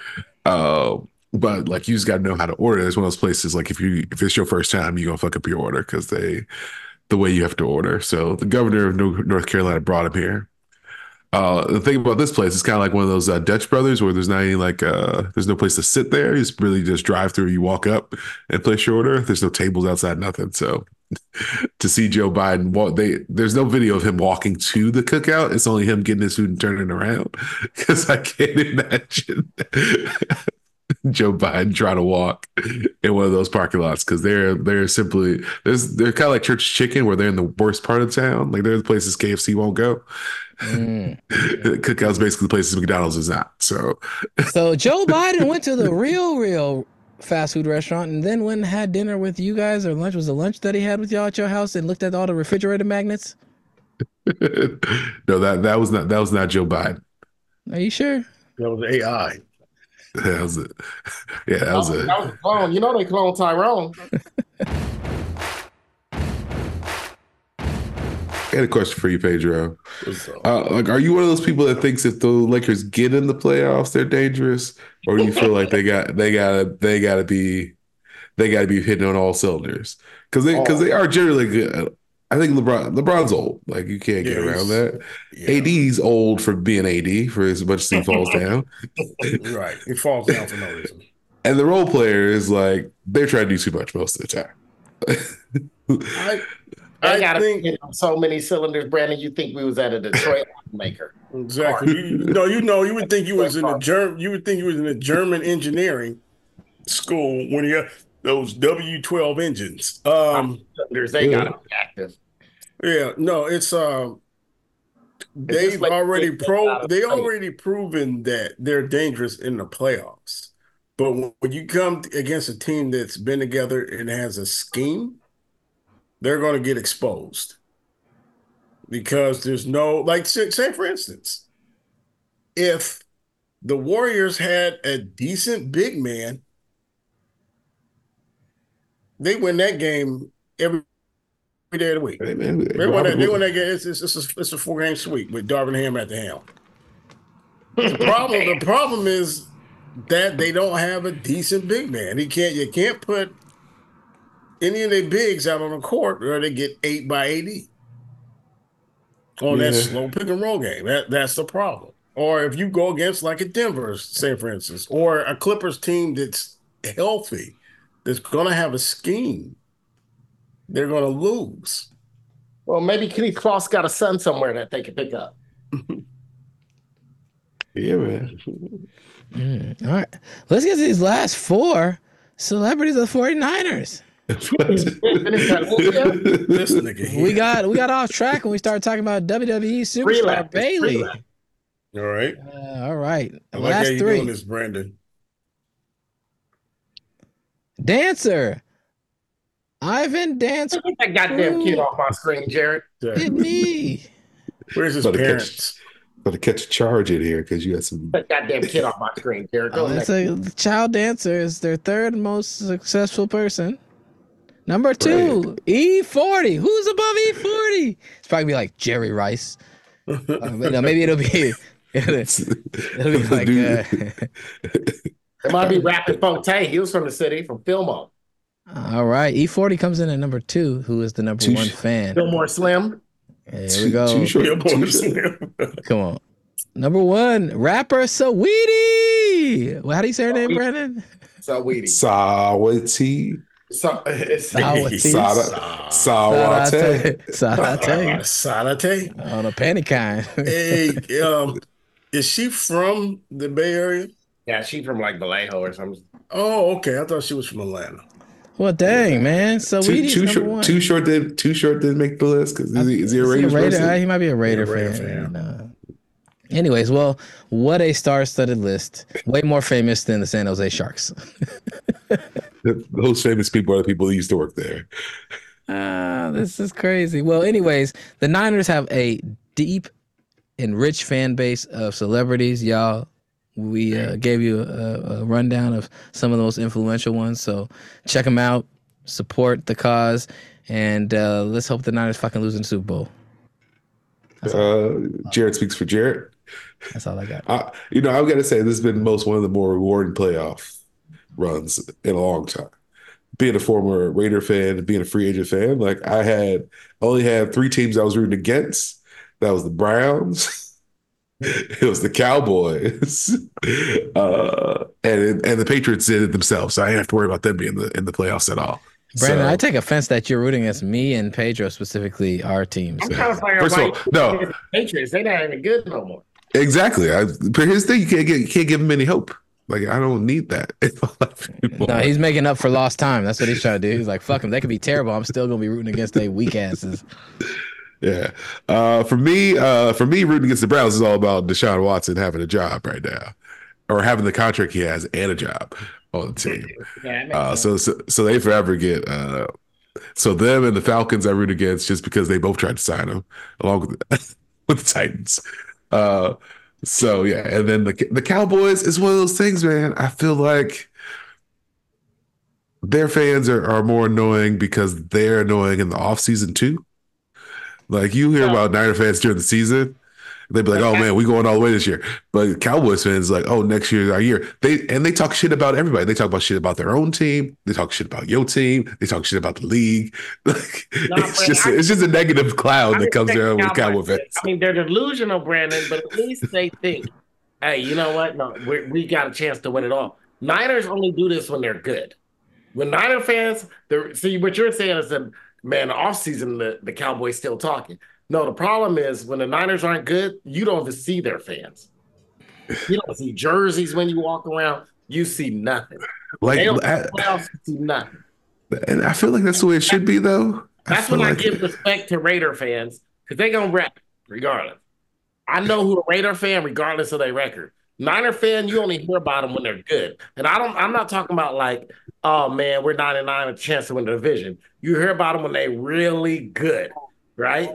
Uh, but like you just got to know how to order. It's one of those places like if you if it's your first time, you're gonna fuck up your order because they the way you have to order. So the governor of North Carolina brought him here. Uh, the thing about this place is kind of like one of those uh, Dutch Brothers where there's not any like uh, there's no place to sit there. Just really just drive through. You walk up and place your order. There's no tables outside, nothing. So to see Joe Biden walk, they there's no video of him walking to the cookout. It's only him getting his food and turning around because I can't imagine Joe Biden trying to walk in one of those parking lots because they're they're simply there's they're kind of like church chicken where they're in the worst part of town. Like there's places KFC won't go. Mm. Cookout's basically the places McDonald's is not. So so Joe Biden went to the real real fast food restaurant and then went and had dinner with you guys or lunch was the lunch that he had with y'all at your house and looked at all the refrigerator magnets. no, that that was not that was not Joe Biden. Are you sure? That was AI. That was it. Yeah, that was it. That was a clone. You know they clone Tyrone. Had a question for you, Pedro. Uh, like, are you one of those people that thinks if the Lakers get in the playoffs, they're dangerous, or do you feel like they got they got they got to be they got to be hitting on all cylinders because they because oh. they are generally good. I think LeBron LeBron's old. Like you can't get around that. Yeah. AD's old for being AD for as much as he falls down. right, he falls down for no reason. And the role player is like they're trying to do too much most of the time. I I got think, so many cylinders, Brandon. You think we was at a Detroit maker? Exactly. You, no, you know, you would think you was in a German. You would think you was in a German engineering school when you those W twelve engines. Um, cylinders, they yeah. got active. Yeah, no, it's um. They've like already pro. They already proven that they're dangerous in the playoffs. But when you come against a team that's been together and has a scheme, they're going to get exposed. Because there's no like say, say for instance if the warriors had a decent big man they win that game every, every day of the week. Hey, man, they, win that, they win that game? It's, it's, it's, a, it's a four game sweep with Darvin Ham at the helm. The problem the problem is that they don't have a decent big man. He can't you can't put any of their bigs out on the court or they get eight by eighty on yeah. that slow pick and roll game. That that's the problem. Or if you go against like a Denver, say for instance, or a Clippers team that's healthy, that's gonna have a scheme, they're gonna lose. Well, maybe Kenny Cross got a son somewhere that they can pick up. yeah, man. Mm, all right. Let's get to these last four celebrities of the 49ers this nigga we got we got off track when we started talking about WWE superstar Relapse. Bayley. Relapse. All right. Uh, all right. I like Last how you three. doing this, Brandon. Dancer. Ivan Dancer. Get that goddamn kid off my screen, Jared. Hit me. Where's his parents? Catch, got to catch a charge in here because you got some. That goddamn kid off my screen, Jared. Go oh, a, child dancer is their third most successful person. Number two, right. E40. Who's above E40? It's probably be like Jerry Rice. uh, no, maybe it'll be it'll, it'll be like uh, it might be Rapid Fontaine. He was from the city, from Fillmore. All right, E40 comes in at number two. Who is the number too one fan? Fillmore Slim. Here we go. Too short, too slim. Come on. Number one, rapper Saweetie. How do you say her name, Brandon? Saweetie. Saweetie. Sa- Sawate. Sawate. Sawate. On a penny kind. hey, um, is she from the Bay Area? Yeah, she's from like Vallejo or something. Oh, okay. I thought she was from Atlanta. Well, dang, yeah. man. So too, we too short. One. Too short did too short didn't make the list because is, he, is he a Raiders he, a Raider? he might be a Raider, yeah, Raider fan. fan. Uh, anyways, well, what a star-studded list. Way more famous than the San Jose Sharks. Those famous people are the people who used to work there. Ah, uh, this is crazy. Well, anyways, the Niners have a deep and rich fan base of celebrities, y'all. We uh, gave you a, a, rundown of some of the most influential ones, so check them out, support the cause, and uh, let's hope the Niners fucking lose in the Super Bowl. Uh, Jared speaks for Jared. That's all I got. Uh, you know, I've got to say this has been most one of the more rewarding playoff runs in a long time. Being a former Raider fan, being a free agent fan, like I had only had three teams I was rooting against. That was the Browns, it was the Cowboys, uh, and and the Patriots did it themselves. So I didn't have to worry about them being in the in the playoffs at all. Brandon, so, I take offense that you're rooting against me and Pedro specifically, our teams. I'm trying to find First of all, no Patriots. They're not even good no more. Exactly. I, but here's the thing: you can't get, you can't give them any hope. Like I don't need that. no, he's making up for lost time. That's what he's trying to do. He's like, fuck him. That could be terrible. I'm still gonna be rooting against they weak asses. Yeah. Uh, for me, uh, for me, rooting against the Browns is all about Deshaun Watson having a job right now, or having the contract he has and a job on the team. Yeah, uh, so, so, so they forever get. Uh, so them and the Falcons I root against just because they both tried to sign him along with with the Titans. So yeah, and then the the Cowboys is one of those things, man. I feel like their fans are, are more annoying because they're annoying in the off season too. Like you hear about Niner fans during the season, They'd be like, "Oh man, we going all the way this year." But Cowboys fans like, "Oh, next year's our year." They and they talk shit about everybody. They talk about shit about their own team. They talk shit about your team. They talk shit about the league. Like, no, it's just I, it's just a negative cloud I that comes around with Cowboy fans. I mean, they're delusional, Brandon, but at least they think, "Hey, you know what? No, we got a chance to win it all." Niners only do this when they're good. When Niner fans, see what you're saying is that man, off season the, the Cowboys still talking. No, the problem is when the Niners aren't good, you don't even see their fans. You don't see jerseys when you walk around. You see nothing. Like I, playoffs, see nothing. And I feel like that's the way it should be, though. That's when like I give respect to Raider fans because they gonna rap regardless. I know who a Raider fan, regardless of their record. Niner fan, you only hear about them when they're good. And I don't. I'm not talking about like, oh man, we're 99 a chance to win the division. You hear about them when they really good, right?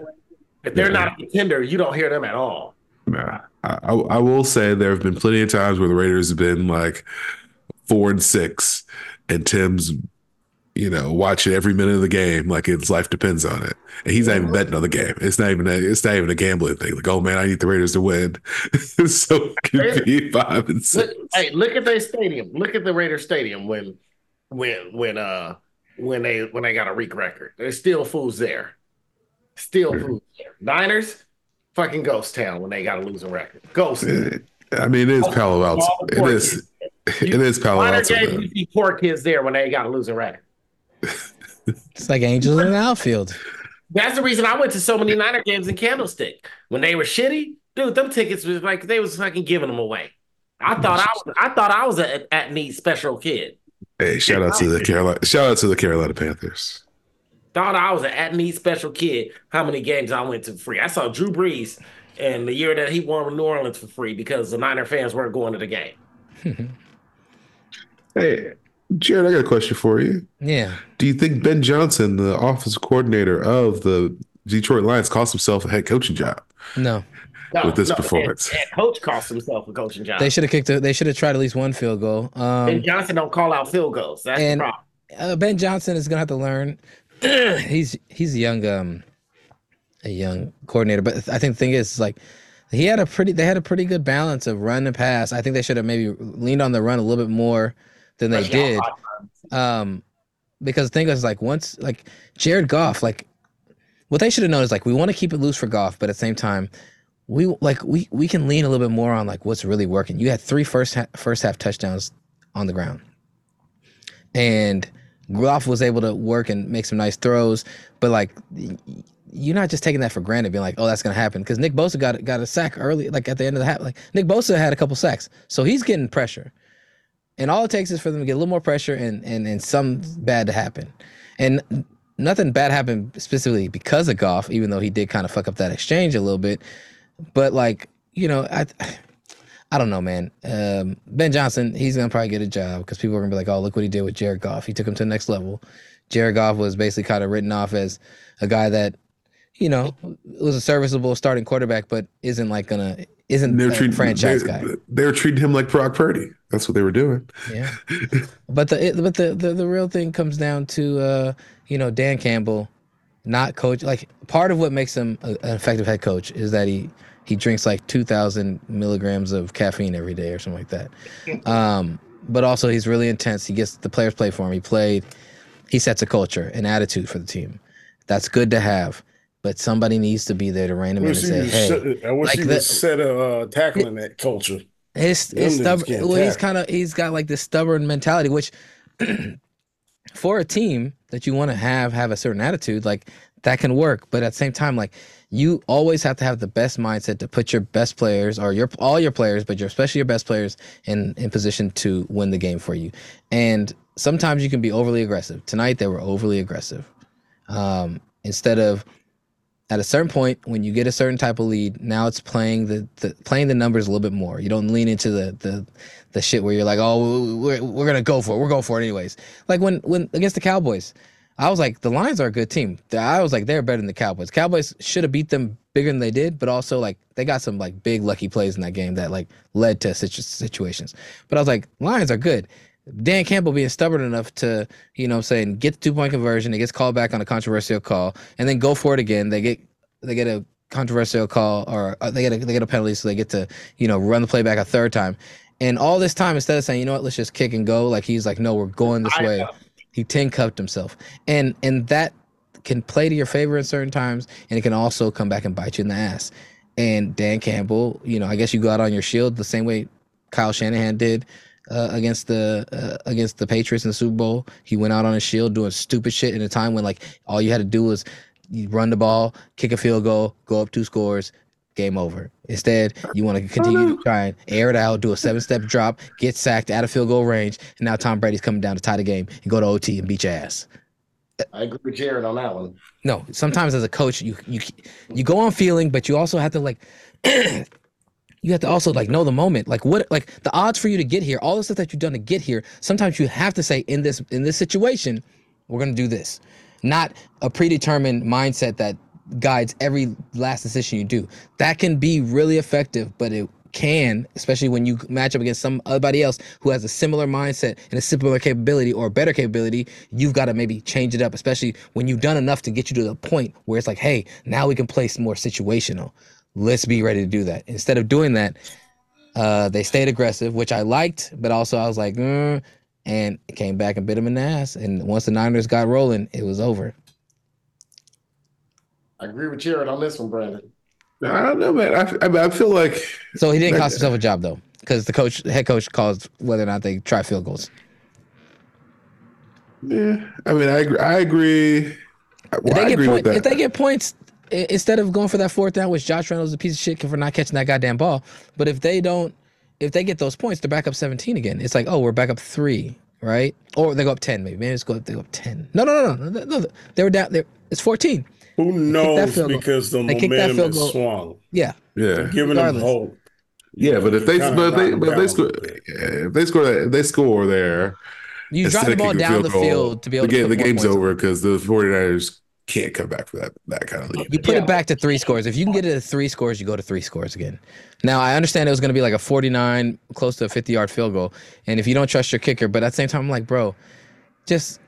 If they're yeah. not a contender, you don't hear them at all. Yeah. I, I will say there have been plenty of times where the Raiders have been like four and six, and Tim's, you know, watching every minute of the game like his life depends on it, and he's not even betting on the game. It's not even a, it's not even a gambling thing. Like, oh man, I need the Raiders to win, so it could be five and six. Look, hey, look at their stadium. Look at the Raiders stadium when when when uh when they when they got a Reek record. There's still fools there. Still fools there. Niners, fucking ghost town when they got a losing record. Ghost. I mean, it is Palo Alto. It is. It is Palo Alto. You see poor kids there when they got a losing record. it's like angels in the outfield. That's the reason I went to so many Niner games in Candlestick when they were shitty. Dude, them tickets was like they was fucking giving them away. I thought I was. I thought I was a at need special kid. Hey, shout out to the Carolina. Shout out to the Carolina Panthers. Thought I was an at need special kid. How many games I went to free? I saw Drew Brees and the year that he won with New Orleans for free because the Niner fans weren't going to the game. hey, Jared, I got a question for you. Yeah. Do you think Ben Johnson, the office coordinator of the Detroit Lions, cost himself a head coaching job? No. No, with this no, performance. And, and coach cost himself a coaching job. They should have kicked. A, they should have tried at least one field goal. Um, ben Johnson don't call out field goals. That's and, the problem. Uh, ben Johnson is gonna have to learn. he's he's a young um a young coordinator, but I think the thing is like he had a pretty they had a pretty good balance of run and pass. I think they should have maybe leaned on the run a little bit more than they did. Um, because the thing is like once like Jared Goff like what they should have known is like we want to keep it loose for Goff, but at the same time we like we we can lean a little bit more on like what's really working. You had three first ha- first half touchdowns on the ground, and Goff was able to work and make some nice throws. But like, you're not just taking that for granted, being like, "Oh, that's gonna happen." Because Nick Bosa got got a sack early, like at the end of the half. Like Nick Bosa had a couple sacks, so he's getting pressure. And all it takes is for them to get a little more pressure and and and some bad to happen. And nothing bad happened specifically because of Goff, even though he did kind of fuck up that exchange a little bit. But like, you know, I I don't know, man. Um, ben Johnson, he's gonna probably get a job because people are gonna be like, "Oh, look what he did with Jared Goff. He took him to the next level." Jared Goff was basically kind of written off as a guy that, you know, was a serviceable starting quarterback, but isn't like gonna isn't they're treating, franchise they, guy. They were treating him like Brock Purdy. That's what they were doing. Yeah, but the it, but the, the the real thing comes down to uh, you know Dan Campbell, not coach. Like part of what makes him an effective head coach is that he he drinks like 2000 milligrams of caffeine every day or something like that. Um, but also he's really intense. He gets the players play for him. He played he sets a culture an attitude for the team. That's good to have but somebody needs to be there to rein him in and say hey set, i wish like he the, was set a uh, tackling that culture. His, his stubborn well he's kind of he's got like this stubborn mentality which for a team that you want to have have a certain attitude like that can work. But at the same time like you always have to have the best mindset to put your best players or your all your players, but your especially your best players in in position to win the game for you. And sometimes you can be overly aggressive. Tonight they were overly aggressive. Um, instead of at a certain point when you get a certain type of lead, now it's playing the, the playing the numbers a little bit more. You don't lean into the the the shit where you're like, oh, we're, we're gonna go for it. We're going for it anyways. Like when when against the Cowboys, I was like, the Lions are a good team. I was like, they're better than the Cowboys. Cowboys should have beat them bigger than they did, but also like they got some like big lucky plays in that game that like led to situ- situations. But I was like, Lions are good. Dan Campbell being stubborn enough to, you know, saying get the two point conversion, it gets called back on a controversial call, and then go for it again. They get they get a controversial call or uh, they get a, they get a penalty, so they get to you know run the play back a third time. And all this time, instead of saying, you know what, let's just kick and go, like he's like, no, we're going this I way. Know he ten cupped himself, and and that can play to your favor in certain times, and it can also come back and bite you in the ass. And Dan Campbell, you know, I guess you go out on your shield the same way Kyle Shanahan did uh, against the uh, against the Patriots in the Super Bowl. He went out on his shield doing stupid shit in a time when like all you had to do was run the ball, kick a field goal, go up two scores, game over. Instead, you want to continue to try and air it out, do a seven step drop, get sacked out of field goal range, and now Tom Brady's coming down to tie the game and go to OT and beat your ass. I agree with Jared on that one. No, sometimes as a coach, you you you go on feeling, but you also have to like you have to also like know the moment like what like the odds for you to get here all the stuff that you've done to get here sometimes you have to say in this in this situation we're going to do this not a predetermined mindset that guides every last decision you do that can be really effective but it can especially when you match up against somebody else who has a similar mindset and a similar capability or a better capability you've got to maybe change it up especially when you've done enough to get you to the point where it's like hey now we can play more situational let's be ready to do that. Instead of doing that, uh, they stayed aggressive, which I liked, but also I was like, mm, and came back and bit him in the ass. And once the Niners got rolling, it was over. I agree with Jared on this one, Brandon. I don't know, man. I, I, mean, I feel like so he didn't cost himself a job though, because the coach, head coach, calls whether or not they try field goals. Yeah, I mean, I agree. I agree. Well, I agree point, If they get points, instead of going for that fourth down, which Josh Reynolds is a piece of shit for not catching that goddamn ball. But if they don't, if they get those points, they're back up 17 again. It's like, oh, we're back up three, right? Or they go up 10, maybe. Maybe it's go up, they go up 10. No, no, no, no, no. They were down there. It's 14. Who knows? Because the they momentum is swung. Yeah. Yeah. Giving Regardless. them hope. Yeah, but if they but they but they score if they score if they score there, you drive the ball down the goal, field to be able the to the game's over because the 49ers can't come back for that that kind of lead. You put yeah. it back to three scores. If you can get it to three scores, you go to three scores again. Now I understand it was going to be like a 49, close to a 50 yard field goal, and if you don't trust your kicker, but at the same time, I'm like, bro, just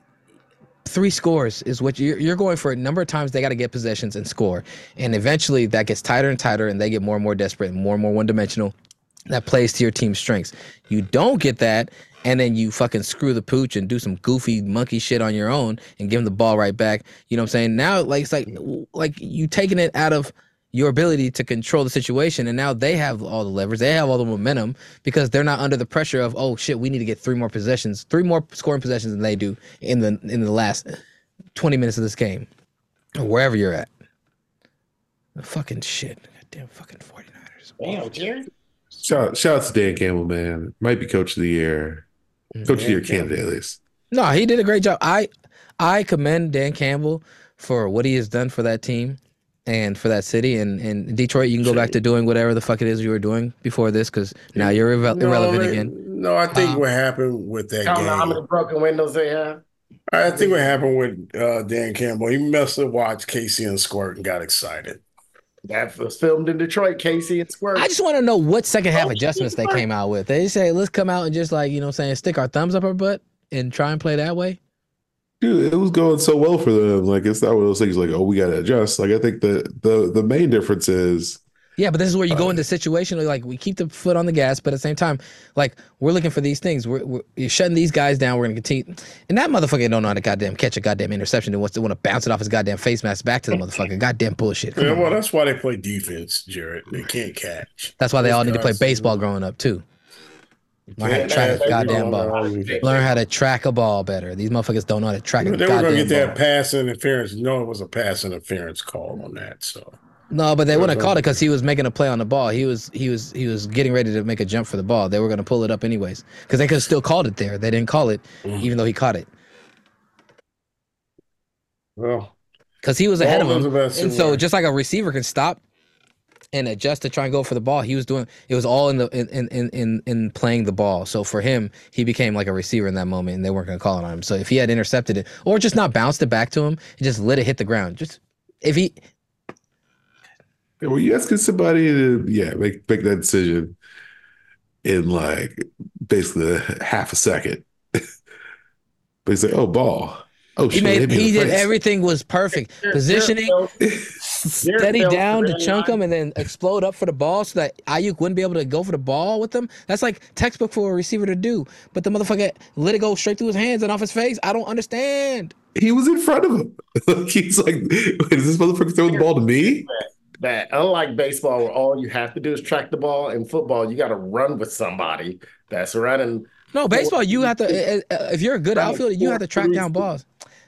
three scores is what you're, you're going for a number of times they got to get possessions and score and eventually that gets tighter and tighter and they get more and more desperate and more and more one-dimensional that plays to your team's strengths you don't get that and then you fucking screw the pooch and do some goofy monkey shit on your own and give him the ball right back. You know what I'm saying? Now, like it's like like you taking it out of your ability to control the situation, and now they have all the levers, they have all the momentum because they're not under the pressure of oh shit, we need to get three more possessions, three more scoring possessions than they do in the in the last 20 minutes of this game, or wherever you're at. fucking shit, goddamn fucking 49ers. Damn, Jerry. Shout, shout out to Dan Campbell, man. Might be coach of the year. Mm-hmm. Coach of your candidate, at least. No, he did a great job. I I commend Dan Campbell for what he has done for that team and for that city. And, and Detroit, you can go back to doing whatever the fuck it is you were doing before this because now you're irre- no, irrelevant again. No, I think um, what happened with that game. How many broken windows they have? I think what happened with uh, Dan Campbell, he must have watched Casey and Squirt and got excited. That was filmed in Detroit, Casey and Squirt. I just want to know what second half oh, adjustments they came out with. They say, let's come out and just like, you know what I'm saying, stick our thumbs up our butt and try and play that way. Dude, it was going so well for them. Like it's not one of those things like, oh, we gotta adjust. Like I think the the the main difference is yeah, but this is where you go uh, into situation like we keep the foot on the gas, but at the same time, like we're looking for these things. We're, we're you're shutting these guys down. We're gonna continue, and that motherfucker don't know how to goddamn catch a goddamn interception and wants to want to bounce it off his goddamn face mask back to the motherfucker. Goddamn bullshit. Come yeah, well, that's why they play defense, Jared. They can't catch. That's why they all need to play baseball growing up too. Learn how to track a goddamn ball. Learn how to track a ball better. These motherfuckers don't know how to track a goddamn ball. They were gonna get that pass interference. No, it was a pass interference call on that. So no, but they wouldn't have called it because he was making a play on the ball. He was he was he was getting ready to make a jump for the ball. They were going to pull it up anyways because they could have still called it there. They didn't call it mm. even though he caught it. Well, because he was ahead of him, and so just like a receiver can stop and adjust to try and go for the ball, he was doing it was all in the in in in in playing the ball. So for him, he became like a receiver in that moment, and they weren't going to call it on him. So if he had intercepted it or just not bounced it back to him, and just let it hit the ground, just if he well, you asking somebody to yeah make make that decision in like basically half a second. but he's like, oh, ball. Oh, he shit, made he did face. everything was perfect. Positioning, steady down to chunk him and then explode up for the ball so that Aiyuk wouldn't be able to go for the ball with them. That's like textbook for a receiver to do. But the motherfucker let it go straight through his hands and off his face. I don't understand. He was in front of him. He's like, is this motherfucker throwing the ball to me? that unlike baseball, where all you have to do is track the ball, in football, you got to run with somebody that's running No, baseball. You have to. If you're a good outfielder, you have to track down balls.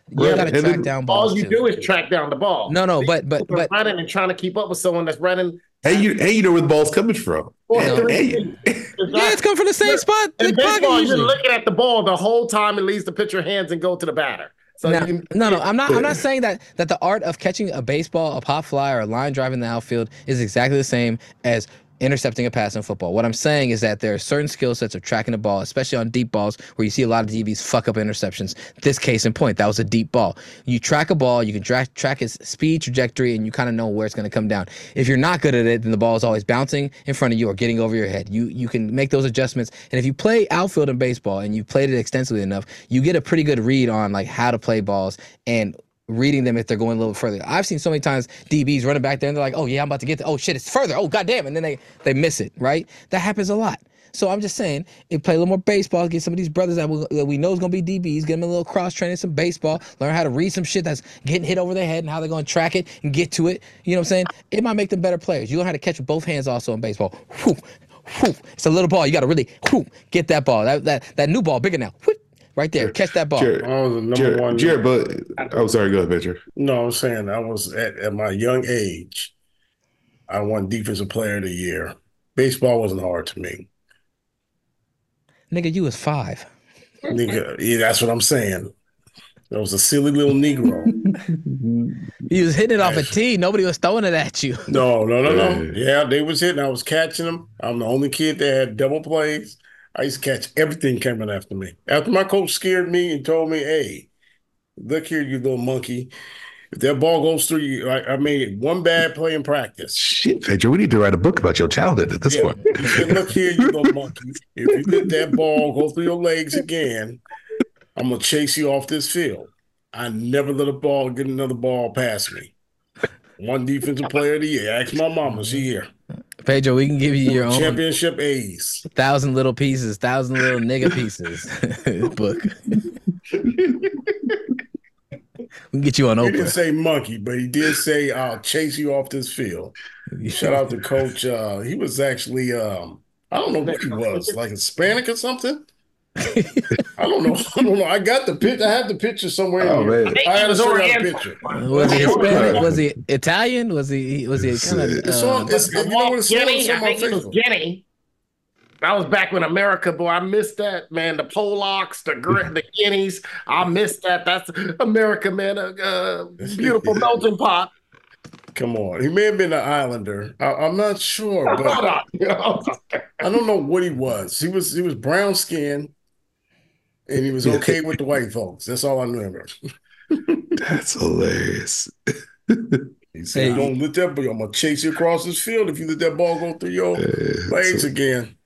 You got to track down balls. All you too. do is track down the ball. No, no, but but but running and trying to keep up with someone that's running. Hey, you hey, you know where the ball's coming from. No. Hey. yeah, it's coming from the same spot. In baseball, you're looking at the ball the whole time. It leaves put your hands and go to the batter. So now, can, no, no, I'm not. I'm not saying that that the art of catching a baseball, a pop fly, or a line drive in the outfield is exactly the same as intercepting a pass in football. What I'm saying is that there are certain skill sets of tracking the ball, especially on deep balls where you see a lot of DBs fuck up interceptions. This case in point, that was a deep ball. You track a ball, you can track track its speed, trajectory, and you kind of know where it's going to come down. If you're not good at it, then the ball is always bouncing in front of you or getting over your head. You you can make those adjustments. And if you play outfield in baseball and you've played it extensively enough, you get a pretty good read on like how to play balls and reading them if they're going a little further. I've seen so many times DBs running back there and they're like, "Oh yeah, I'm about to get there. Oh shit, it's further. Oh goddamn!" And then they they miss it. Right? That happens a lot. So I'm just saying, if play a little more baseball, get some of these brothers that we, that we know is gonna be DBs, get them a little cross training, some baseball, learn how to read some shit that's getting hit over their head and how they're gonna track it and get to it. You know what I'm saying? It might make them better players. You learn how to catch with both hands also in baseball. Whew, whew. It's a little ball. You gotta really whew, get that ball. That that that new ball bigger now. Right there. Catch that ball. Jared, I was the number Jared, one. Jared, but oh, sorry. Go ahead, Pitcher. No, I'm saying I was at, at my young age. I won Defensive Player of the Year. Baseball wasn't hard to me. Nigga, you was five. Nigga, yeah, that's what I'm saying. There was a silly little Negro. he was hitting it off a tee. Nobody was throwing it at you. No, no, no, no. Yeah, they was hitting. I was catching them. I'm the only kid that had double plays. I used to catch everything coming after me. After my coach scared me and told me, "Hey, look here, you little monkey. If that ball goes through you, I, I made one bad play in practice. Shit, Pedro, we need to write a book about your childhood at this yeah. point. said, look here, you little monkey. If you let that ball go through your legs again, I'm gonna chase you off this field. I never let a ball get another ball past me. One defensive player of the year. Ask my mama, she here. Pedro, we can give you your own championship A's. Thousand little pieces, thousand little nigga pieces book. we can get you on Oprah. He didn't say monkey, but he did say I'll chase you off this field. Shout out to Coach. Uh, he was actually um, I don't know what he was, like Hispanic or something. I don't know. I don't know. I got the picture. I have the picture somewhere. Oh man, I had to show you picture. Was he Hispanic? Was he Italian? Was he? Was he kind of? It's on. It's, you know what it's Guinea. I think it was Guinea. That was back when America, boy. I missed that, man. The Polacks, the the Guineas. I missed that. That's America, man. A uh, beautiful melting pot. Come on, he may have been an Islander. I, am not sure, but I don't know what he was. He was he was brown skinned and he was okay with the white folks. That's all I remember. That's hilarious. he said, hey, "Don't let that. ball. I'm gonna chase you across this field if you let that ball go through your legs so, again."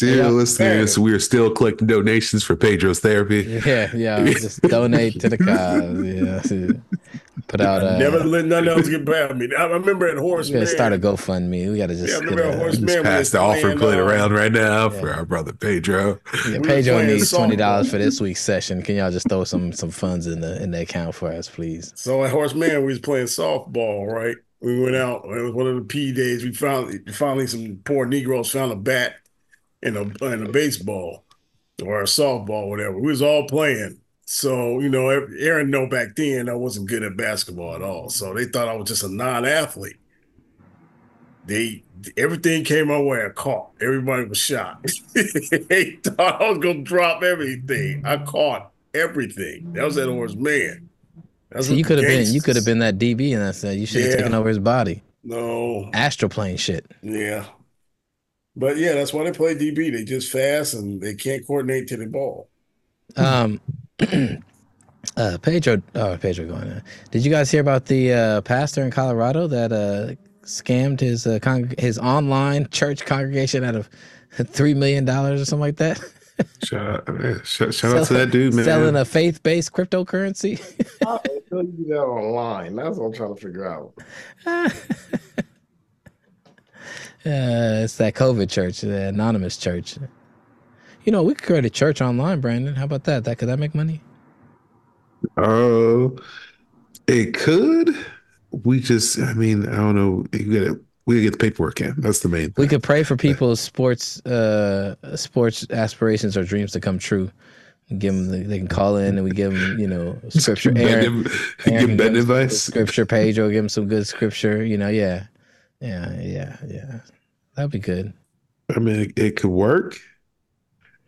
Dear yeah, listeners, we are still collecting donations for Pedro's therapy. Yeah, yeah. Just donate to the cause. Yeah. Put out. Uh, never let nothing else get by me. I remember at Horse We gotta start a GoFundMe. We gotta just. Yeah, I remember at Horace Mann. Pass the offer plate uh, around right now yeah. for our brother Pedro. Yeah, Pedro needs twenty dollars for this week's session. Can y'all just throw some some funds in the in the account for us, please? So at Horace Mann, we was playing softball, right? We went out. It was one of the P days. We found finally some poor Negroes found a bat in a in a baseball or a softball, whatever. We was all playing. So, you know, Aaron know back then I wasn't good at basketball at all. So they thought I was just a non-athlete. They everything came my way. I caught. Everybody was shocked. they thought I was gonna drop everything. I caught everything. That was that Horace Mann. So you could have been you could have been that DB and I said you should have yeah. taken over his body. No. Astroplane shit. Yeah. But yeah, that's why they play DB. They just fast and they can't coordinate to the ball. Um, uh, Pedro, oh Pedro, going. On. Did you guys hear about the uh, pastor in Colorado that uh, scammed his uh, con- his online church congregation out of three million dollars or something like that? shout out, man. Shout, shout out to that dude, man. Selling a faith based cryptocurrency. How do you do that online? That's what I'm trying to figure out. Uh, it's that COVID church, the anonymous church. You know, we could create a church online, Brandon. How about that? That could that make money? Oh, uh, it could. We just, I mean, I don't know. You got we get the paperwork in. That's the main. Thing. We could pray for people's sports uh sports aspirations or dreams to come true. Give them, the, they can call in and we give them, you know, scripture. Aaron, Aaron give Ben advice. Scripture page or give them some good scripture. You know, yeah, yeah, yeah, yeah. That'd be good. I mean, it, it could work.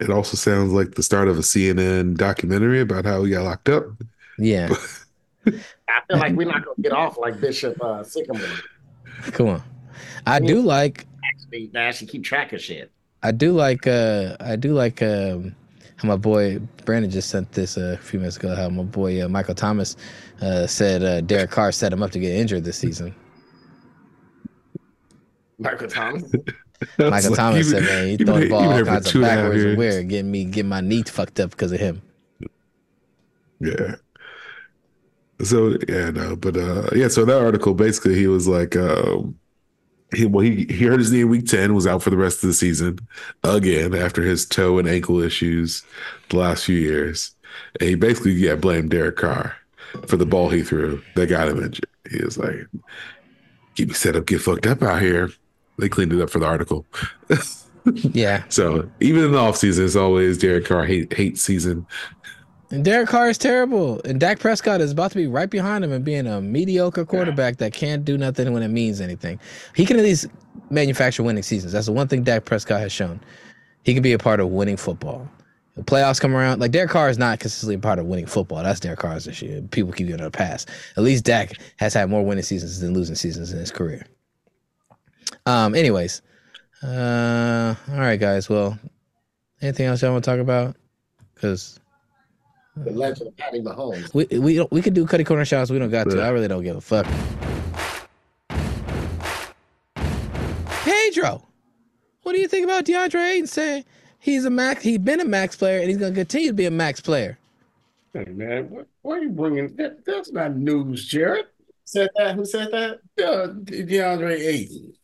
It also sounds like the start of a CNN documentary about how he got locked up. Yeah. I feel like we're not gonna get off like Bishop uh, Sycamore. Come on. I do like actually actually keep track of shit. I do like uh I do like um how my boy Brandon just sent this a few minutes ago. How my boy uh, Michael Thomas uh, said uh, Derek Carr set him up to get injured this season. Michael Thomas. Michael like, Thomas said, "Man, he throwing the ball all kinds of backwards and weird, getting me getting my knee fucked up because of him." Yeah. So yeah, no, but uh, yeah. So that article basically, he was like, um, he well, he he hurt his knee in week ten, was out for the rest of the season again after his toe and ankle issues the last few years. And he basically yeah blamed Derek Carr for the ball he threw that got him injured. He was like, "Keep me set up, get fucked up out here." They cleaned it up for the article. yeah. So even in the offseason, it's always Derek Carr hate hate season. And Derek Carr is terrible. And Dak Prescott is about to be right behind him and being a mediocre quarterback that can't do nothing when it means anything. He can at least manufacture winning seasons. That's the one thing Dak Prescott has shown. He can be a part of winning football. The playoffs come around, like Derek Carr is not consistently a part of winning football. That's Derek Carr's issue. People keep giving it a pass. At least Dak has had more winning seasons than losing seasons in his career. Um. Anyways, uh. All right, guys. Well, anything else y'all want to talk about? Because the legend of Patty Mahomes. We we we could do cutty corner shots. We don't got to. I really don't give a fuck. Pedro, what do you think about DeAndre Ayton saying he's a max? He's been a max player and he's going to continue to be a max player. Hey man, what, why are you bringing that? That's not news, Jared. Said that? Who said that? Uh, DeAndre Ayton.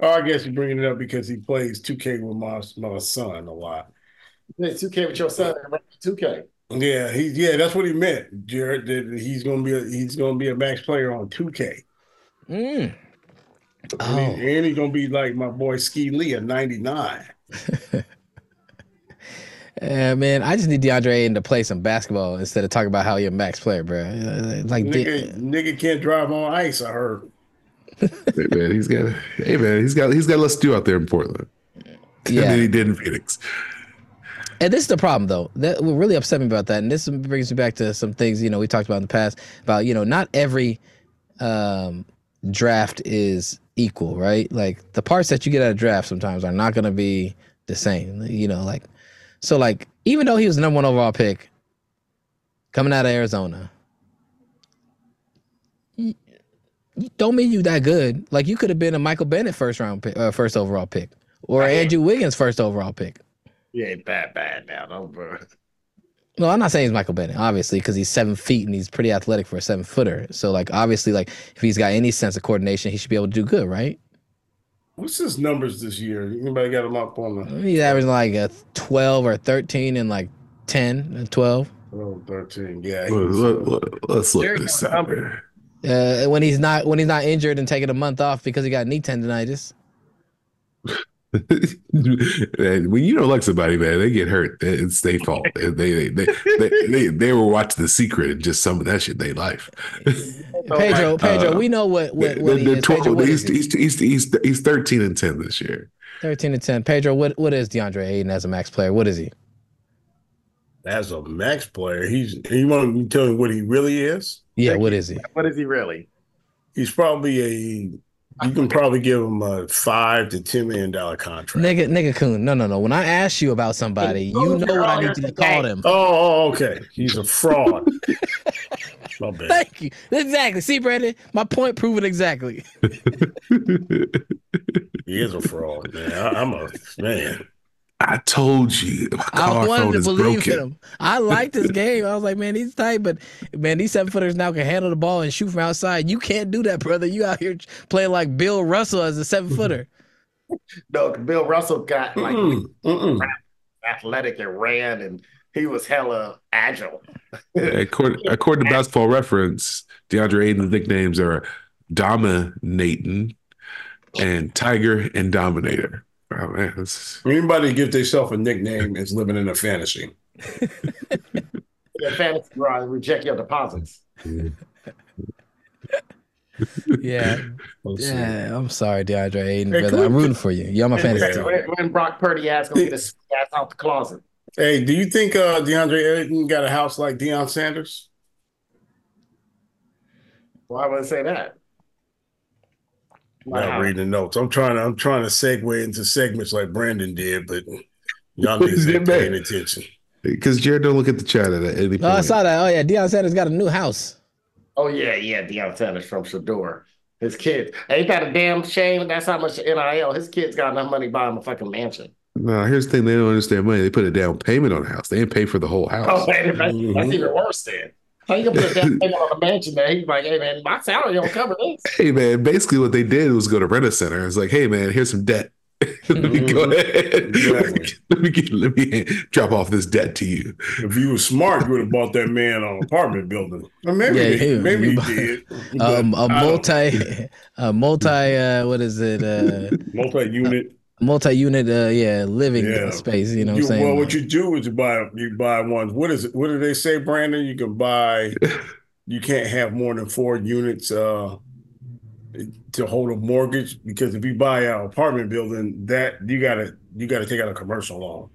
Oh, I guess you're bringing it up because he plays 2K with my my son a lot. You 2K with your son 2K. Yeah, he yeah, that's what he meant, Jared. That he's gonna be a he's gonna be a max player on 2K. Mm. Oh. And, he, and he's gonna be like my boy Ski Lee at 99. Yeah, man, I just need DeAndre Ayton to play some basketball instead of talking about how you're a max player, bro. Like, nigga, nigga can't drive on ice. I heard. Hey man, he's got. Hey man, he's got. He's got less to do out there in Portland. Yeah, than he did in Phoenix. And this is the problem, though. That what really upset me about that, and this brings me back to some things you know we talked about in the past about you know not every um, draft is equal, right? Like the parts that you get out of draft sometimes are not going to be the same. You know, like so, like even though he was the number one overall pick coming out of Arizona, you, you don't mean you that good. Like you could have been a Michael Bennett first round pick, uh, first overall pick, or Andrew Wiggins first overall pick. He ain't that bad now, though, bro. No, I'm not saying he's Michael Bennett, obviously, because he's seven feet and he's pretty athletic for a seven footer. So, like, obviously, like, if he's got any sense of coordination, he should be able to do good, right? What's his numbers this year? Anybody got him up on the? He's averaging like a 12 or 13 and like 10 and 12. Oh, 13. Yeah. Let, us look this up. Uh, when he's not when he's not injured and taking a month off because he got knee tendonitis. when you don't like somebody, man, they get hurt. It's their fault. They they they, they, they, they were watching The Secret and just some of that shit they life. Pedro, Pedro, uh, we know what what, what he is. 12, Pedro, what he's, is he? he's, he's, he's, he's 13 and 10 this year. 13 and 10. Pedro, what, what is DeAndre Ayton as a max player? What is he? As a max player, he's you want me to tell me what he really is? Yeah, what is he? What is he really? He's probably a you can probably give him a five to ten million dollar contract. Nigga, nigga, Coon. No, no, no. When I ask you about somebody, you know what I need you to call them. Oh, oh okay. He's a fraud. My bad. Thank you. Exactly. See, Brandon, my point proven exactly. he is a fraud, man. I, I'm a man. I told you. I wanted to believe broken. him. I liked this game. I was like, man, he's tight, but man, these seven footers now can handle the ball and shoot from outside. You can't do that, brother. You out here playing like Bill Russell as a seven footer. no, Bill Russell got like mm-mm, mm-mm. athletic and ran, and he was hella agile. yeah, according, according to Basketball Reference, DeAndre Ayton's nicknames are dominating, and Tiger and Dominator. Oh man, this... anybody give themselves a nickname is living in a fantasy. yeah, fantasy right, reject your deposits. yeah. Yeah, I'm sorry, DeAndre Ayton, hey, brother. I'm rooting for you. You're my fantasy team. When Brock Purdy ass gonna get his ass out the closet. Hey, do you think uh, DeAndre Ayton got a house like Deion Sanders? Why would I say that? Not reading the notes. I'm trying to I'm trying to segue into segments like Brandon did, but y'all need to paying attention. Because Jared don't look at the chat at any point. Oh, I saw that. Oh yeah, Deion Sanders got a new house. Oh yeah, yeah, Deion Sanders from Shedeur. His kids. Ain't that a damn shame? That's how much NIL. His kids got enough money to buy him a fucking mansion. No, here's the thing: they don't understand money. They put a down payment on a house. They didn't pay for the whole house. Oh, man, that's, mm-hmm. that's even worse. Then how you gonna put a down payment on a mansion? Man, he's like, hey man, my salary don't cover this. Hey man, basically what they did was go to rent a center. It's like, hey man, here's some debt. let me go mm-hmm. ahead. Exactly. let me get, let me drop off this debt to you. If you were smart, you would have bought that man an apartment building. Or maybe yeah, he, maybe he did. Um, a multi, a multi, uh, what is it? Uh, multi-unit multi-unit uh yeah living yeah. space you know you, what I'm saying well what you do is you buy you buy ones. What is it? What do they say brandon? You can buy you can't have more than four units uh to hold a mortgage? Because if you buy an apartment building that you gotta you gotta take out a commercial loan.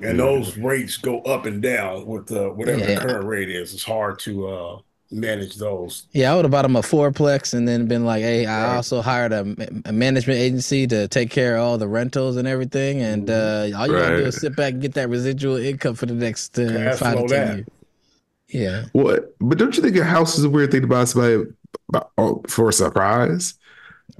And those rates go up and down with uh, whatever yeah. the current rate is. It's hard to uh manage those. Yeah, I would have bought him a fourplex and then been like, hey, I also hired a, a, management agency to take care of all the rentals and everything. And uh, all you right. gotta do is sit back and get that residual income for the next uh, five to ten years. Yeah. What? But don't you think a house is a weird thing to buy somebody oh, for a surprise?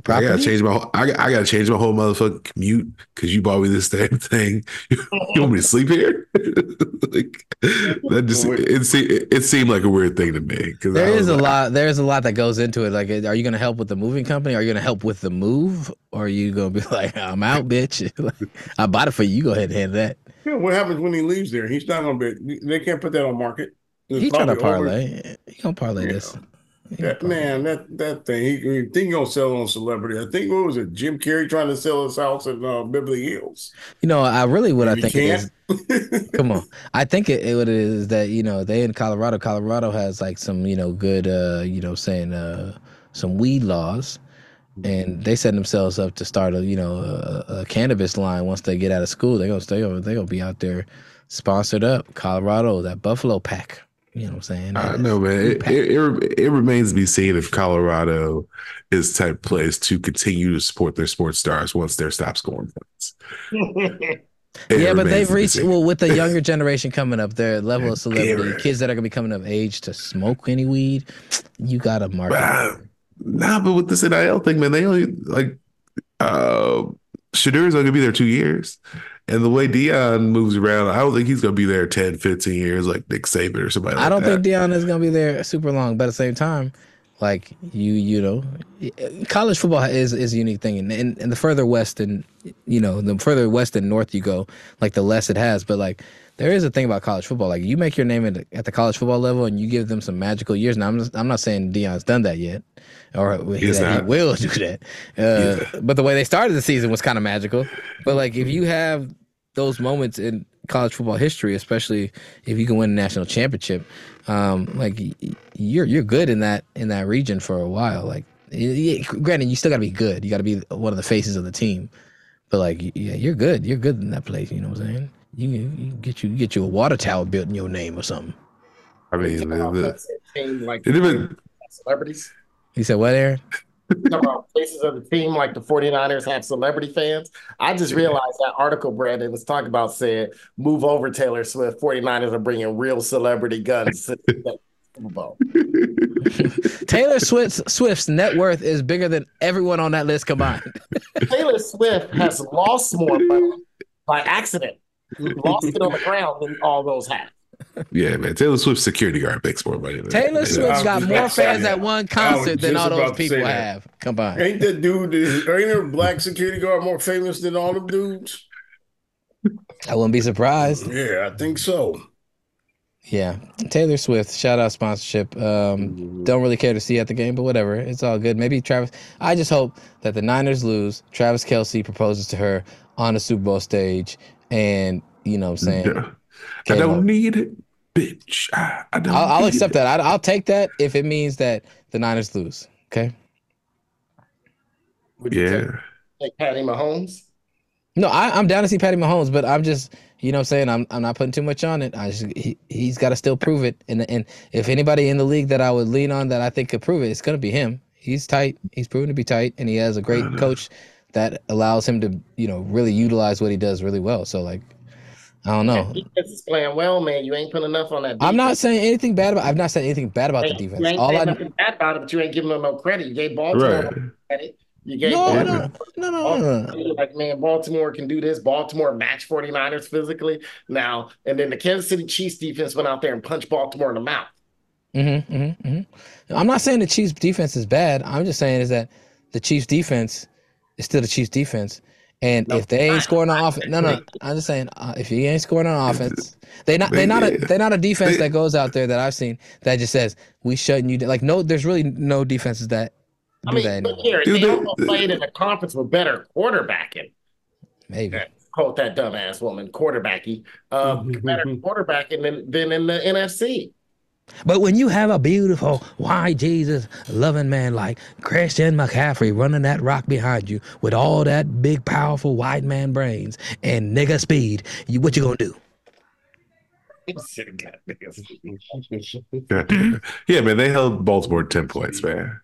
Property? I gotta change my whole, I, I gotta change my whole motherfucking commute because you bought me this damn thing. You, want me to sleep here? like that just it, it, it seemed like a weird thing to me. Because there is a like, lot. There's a lot that goes into it. Like, are you gonna help with the moving company? Are you gonna help with the move? Or are you gonna be like, I'm out, bitch? I bought it for you. You go ahead and handle that. Yeah, what happens when he leaves there? He's not gonna be. They can't put that on market. He's trying to parlay. Over. He gonna parlay yeah. this. Man, that that thing, he, he think gonna sell on celebrity. I think what was it, Jim Carrey trying to sell his house in uh, Beverly Hills. You know, I really what I think is. come on, I think it, it, what it is that you know they in Colorado. Colorado has like some you know good uh you know saying uh some weed laws, and they set themselves up to start a you know a, a cannabis line once they get out of school. They gonna stay over. They gonna be out there sponsored up. Colorado, that Buffalo pack. You know what I'm saying? I know, man. It, it, it, it, remains to be seen if Colorado is type of place to continue to support their sports stars once they stop scoring points. yeah, but they've reached well with the younger generation coming up, their level of celebrity, kids that are gonna be coming of age to smoke any weed. You gotta mark. Uh, nah, but with this NIL thing, man, they only like uh Shedeur's only gonna be there two years. And the way Deion moves around, I don't think he's going to be there 10, 15 years like Nick Saban or somebody like I don't that. think Deion is going to be there super long. But at the same time, like you, you know, college football is, is a unique thing. And, and, and the further west and, you know, the further west and north you go, like the less it has. But like there is a thing about college football. Like you make your name at the, at the college football level and you give them some magical years. Now I'm, just, I'm not saying Deion's done that yet or that he will do that. Uh, yeah. But the way they started the season was kind of magical. But like if you have those moments in college football history, especially if you can win a national championship, um, like you're you're good in that in that region for a while. Like, granted, you still got to be good. You got to be one of the faces of the team. But like, yeah, you're good. You're good in that place. You know what I'm saying? You, you get you get you a water tower built in your name or something. I mean, the, the, like even celebrities. He said, "What, Aaron?" about places of the team like the 49ers have celebrity fans. I just realized that article Brandon was talking about said, move over Taylor Swift. 49ers are bringing real celebrity guns to the Super Bowl. Taylor Swift's, Swift's net worth is bigger than everyone on that list combined. Taylor Swift has lost more money by accident. Lost it on the ground than all those have yeah, man. Taylor Swift security guard makes more money. Than Taylor Swift's got more fans at one concert than all those people have combined. Ain't that dude? Ain't there a black security guard more famous than all them dudes? I wouldn't be surprised. Yeah, I think so. Yeah, Taylor Swift. Shout out sponsorship. Um, mm-hmm. Don't really care to see at the game, but whatever. It's all good. Maybe Travis. I just hope that the Niners lose. Travis Kelce proposes to her on the Super Bowl stage, and you know what I'm saying. Yeah. I don't need it, bitch. I, I don't. I'll, I'll accept it. that. I, will take that if it means that the Niners lose. Okay. Would you yeah. Take, take Patty Mahomes? No, I, am down to see Patty Mahomes, but I'm just, you know, what I'm saying I'm, I'm not putting too much on it. I just, he, he's got to still prove it. And and if anybody in the league that I would lean on that I think could prove it, it's gonna be him. He's tight. He's proven to be tight, and he has a great coach that allows him to, you know, really utilize what he does really well. So like, I don't know. defense is playing well, man. You ain't putting enough on that. Defense. I'm not saying anything bad about. I've not said anything bad about the defense. You ain't All saying I, nothing bad about it, but you ain't giving them no credit. You gave Baltimore right. credit. You gave no, no, no, no, no, Like, man, Baltimore can do this. Baltimore match 49ers physically. Now, and then the Kansas City Chiefs defense went out there and punched Baltimore in the mouth. Mm-hmm, mm-hmm, mm-hmm. I'm not saying the Chiefs defense is bad. I'm just saying is that the Chiefs defense is still the Chiefs defense. And no, if they ain't scoring on offense, no, no, I'm just saying uh, if you ain't scoring on offense, they not they not a they not a defense that goes out there that I've seen that just says we shutting you down. Like no, there's really no defenses that do I mean, look here, they also played in a conference with better quarterbacking. Maybe. Quote that dumbass woman, quarterbacky. Uh, better quarterbacking than, than in the NFC. But when you have a beautiful, white Jesus loving man like Christian McCaffrey running that rock behind you with all that big, powerful white man brains and nigga speed, you what you gonna do? yeah, man, they held Baltimore 10 points, man.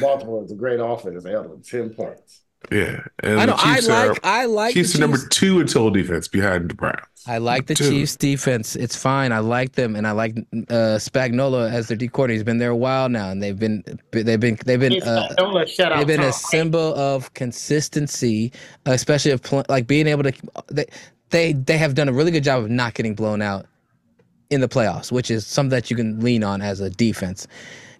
Baltimore is a great offense. They held them ten points. Yeah, and I know. I like. Are, I like. Chiefs, Chiefs are number two in total defense behind the Browns. I like the two. Chiefs defense. It's fine. I like them, and I like uh, Spagnuolo as their D coordinator. He's been there a while now, and they've been they've been they've been uh, they've been a symbol of consistency, especially of pl- like being able to. They, they they have done a really good job of not getting blown out in the playoffs, which is something that you can lean on as a defense.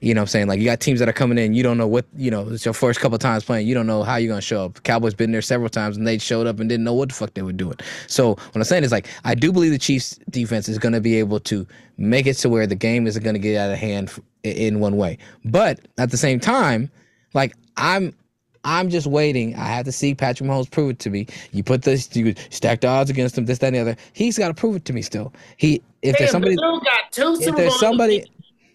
You know what I'm saying? Like you got teams that are coming in, you don't know what, you know, it's your first couple times playing, you don't know how you're gonna show up. Cowboys been there several times and they showed up and didn't know what the fuck they were doing. So what I'm saying is like I do believe the Chiefs defense is gonna be able to make it to where the game isn't gonna get out of hand in one way. But at the same time, like I'm I'm just waiting. I have to see Patrick Mahomes prove it to me. You put this, you stack the odds against him, this, that, and the other. He's got to prove it to me still. He, if there's somebody, if there's somebody,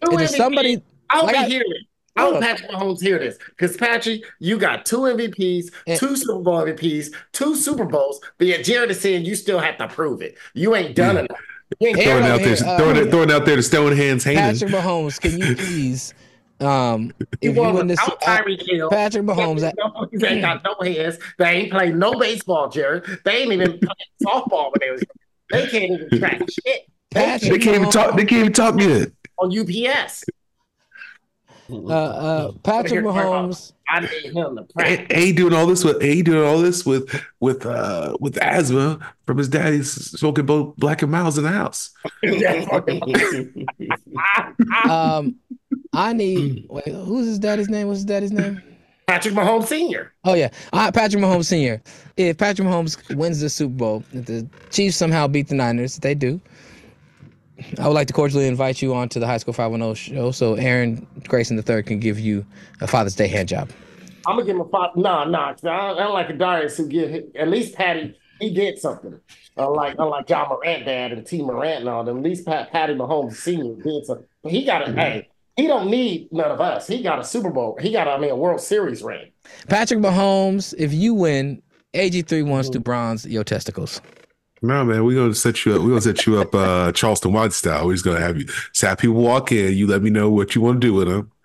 if there's somebody, I hope like he hear it. I hope Patrick Mahomes hear this because Patrick, you got two MVPs, two Super Bowl MVPs, two Super Bowls, but yet Jared is saying you still have to prove it. You ain't done yeah. enough. Ain't throwing out there, uh, throwing, throwing out there to stone hands. Patrick Mahomes, can you please? Um, if you win this, uh, Patrick Mahomes, they ain't got no hands. They ain't played no baseball, Jared. They ain't even played softball when they was. They can't even track shit. They, they can't even talk. They can't even talk yet on UPS. Uh, uh, Patrick Mahomes. I need him to practice. A, doing all this with A doing all this with with uh with asthma from his daddy smoking both Black and Milds in the house. um, I need. Wait, who's his daddy's name? What's his daddy's name? Patrick Mahomes Senior. Oh yeah, uh, Patrick Mahomes Senior. If Patrick Mahomes wins the Super Bowl, if the Chiefs somehow beat the Niners, they do. I would like to cordially invite you on to the High Score 510 show so Aaron Grayson III can give you a Father's Day hand job. I'm gonna give him a father. Nah, nah. I don't, I don't like a Darius who give at least Patty. He did something. Unlike unlike Ja Morant dad and Tee Morant and all them. At least Pat, Patty Mahomes Senior did something. But he got a mm-hmm. hey. He don't need none of us. He got a Super Bowl. He got I mean a World Series ring. Patrick Mahomes, if you win, AG3 wants to bronze your testicles. No, man, we're gonna set you up. We're gonna set you up uh Charleston White style. We're just gonna have you have people walk in, you let me know what you want to do with them.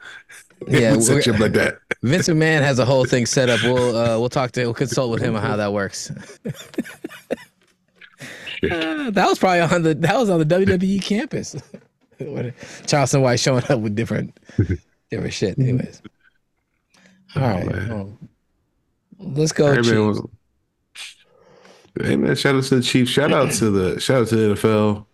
Yeah, we'll set you up like that. Vince McMahon has a whole thing set up. We'll uh, we'll talk to we'll consult with him on how that works. uh, that was probably on the that was on the WWE campus. Charleston White showing up with different different shit. Anyways. All oh, right. Man. let's go. Hey, Hey man, shout out to the Chiefs. Shout out to the shout out to the NFL.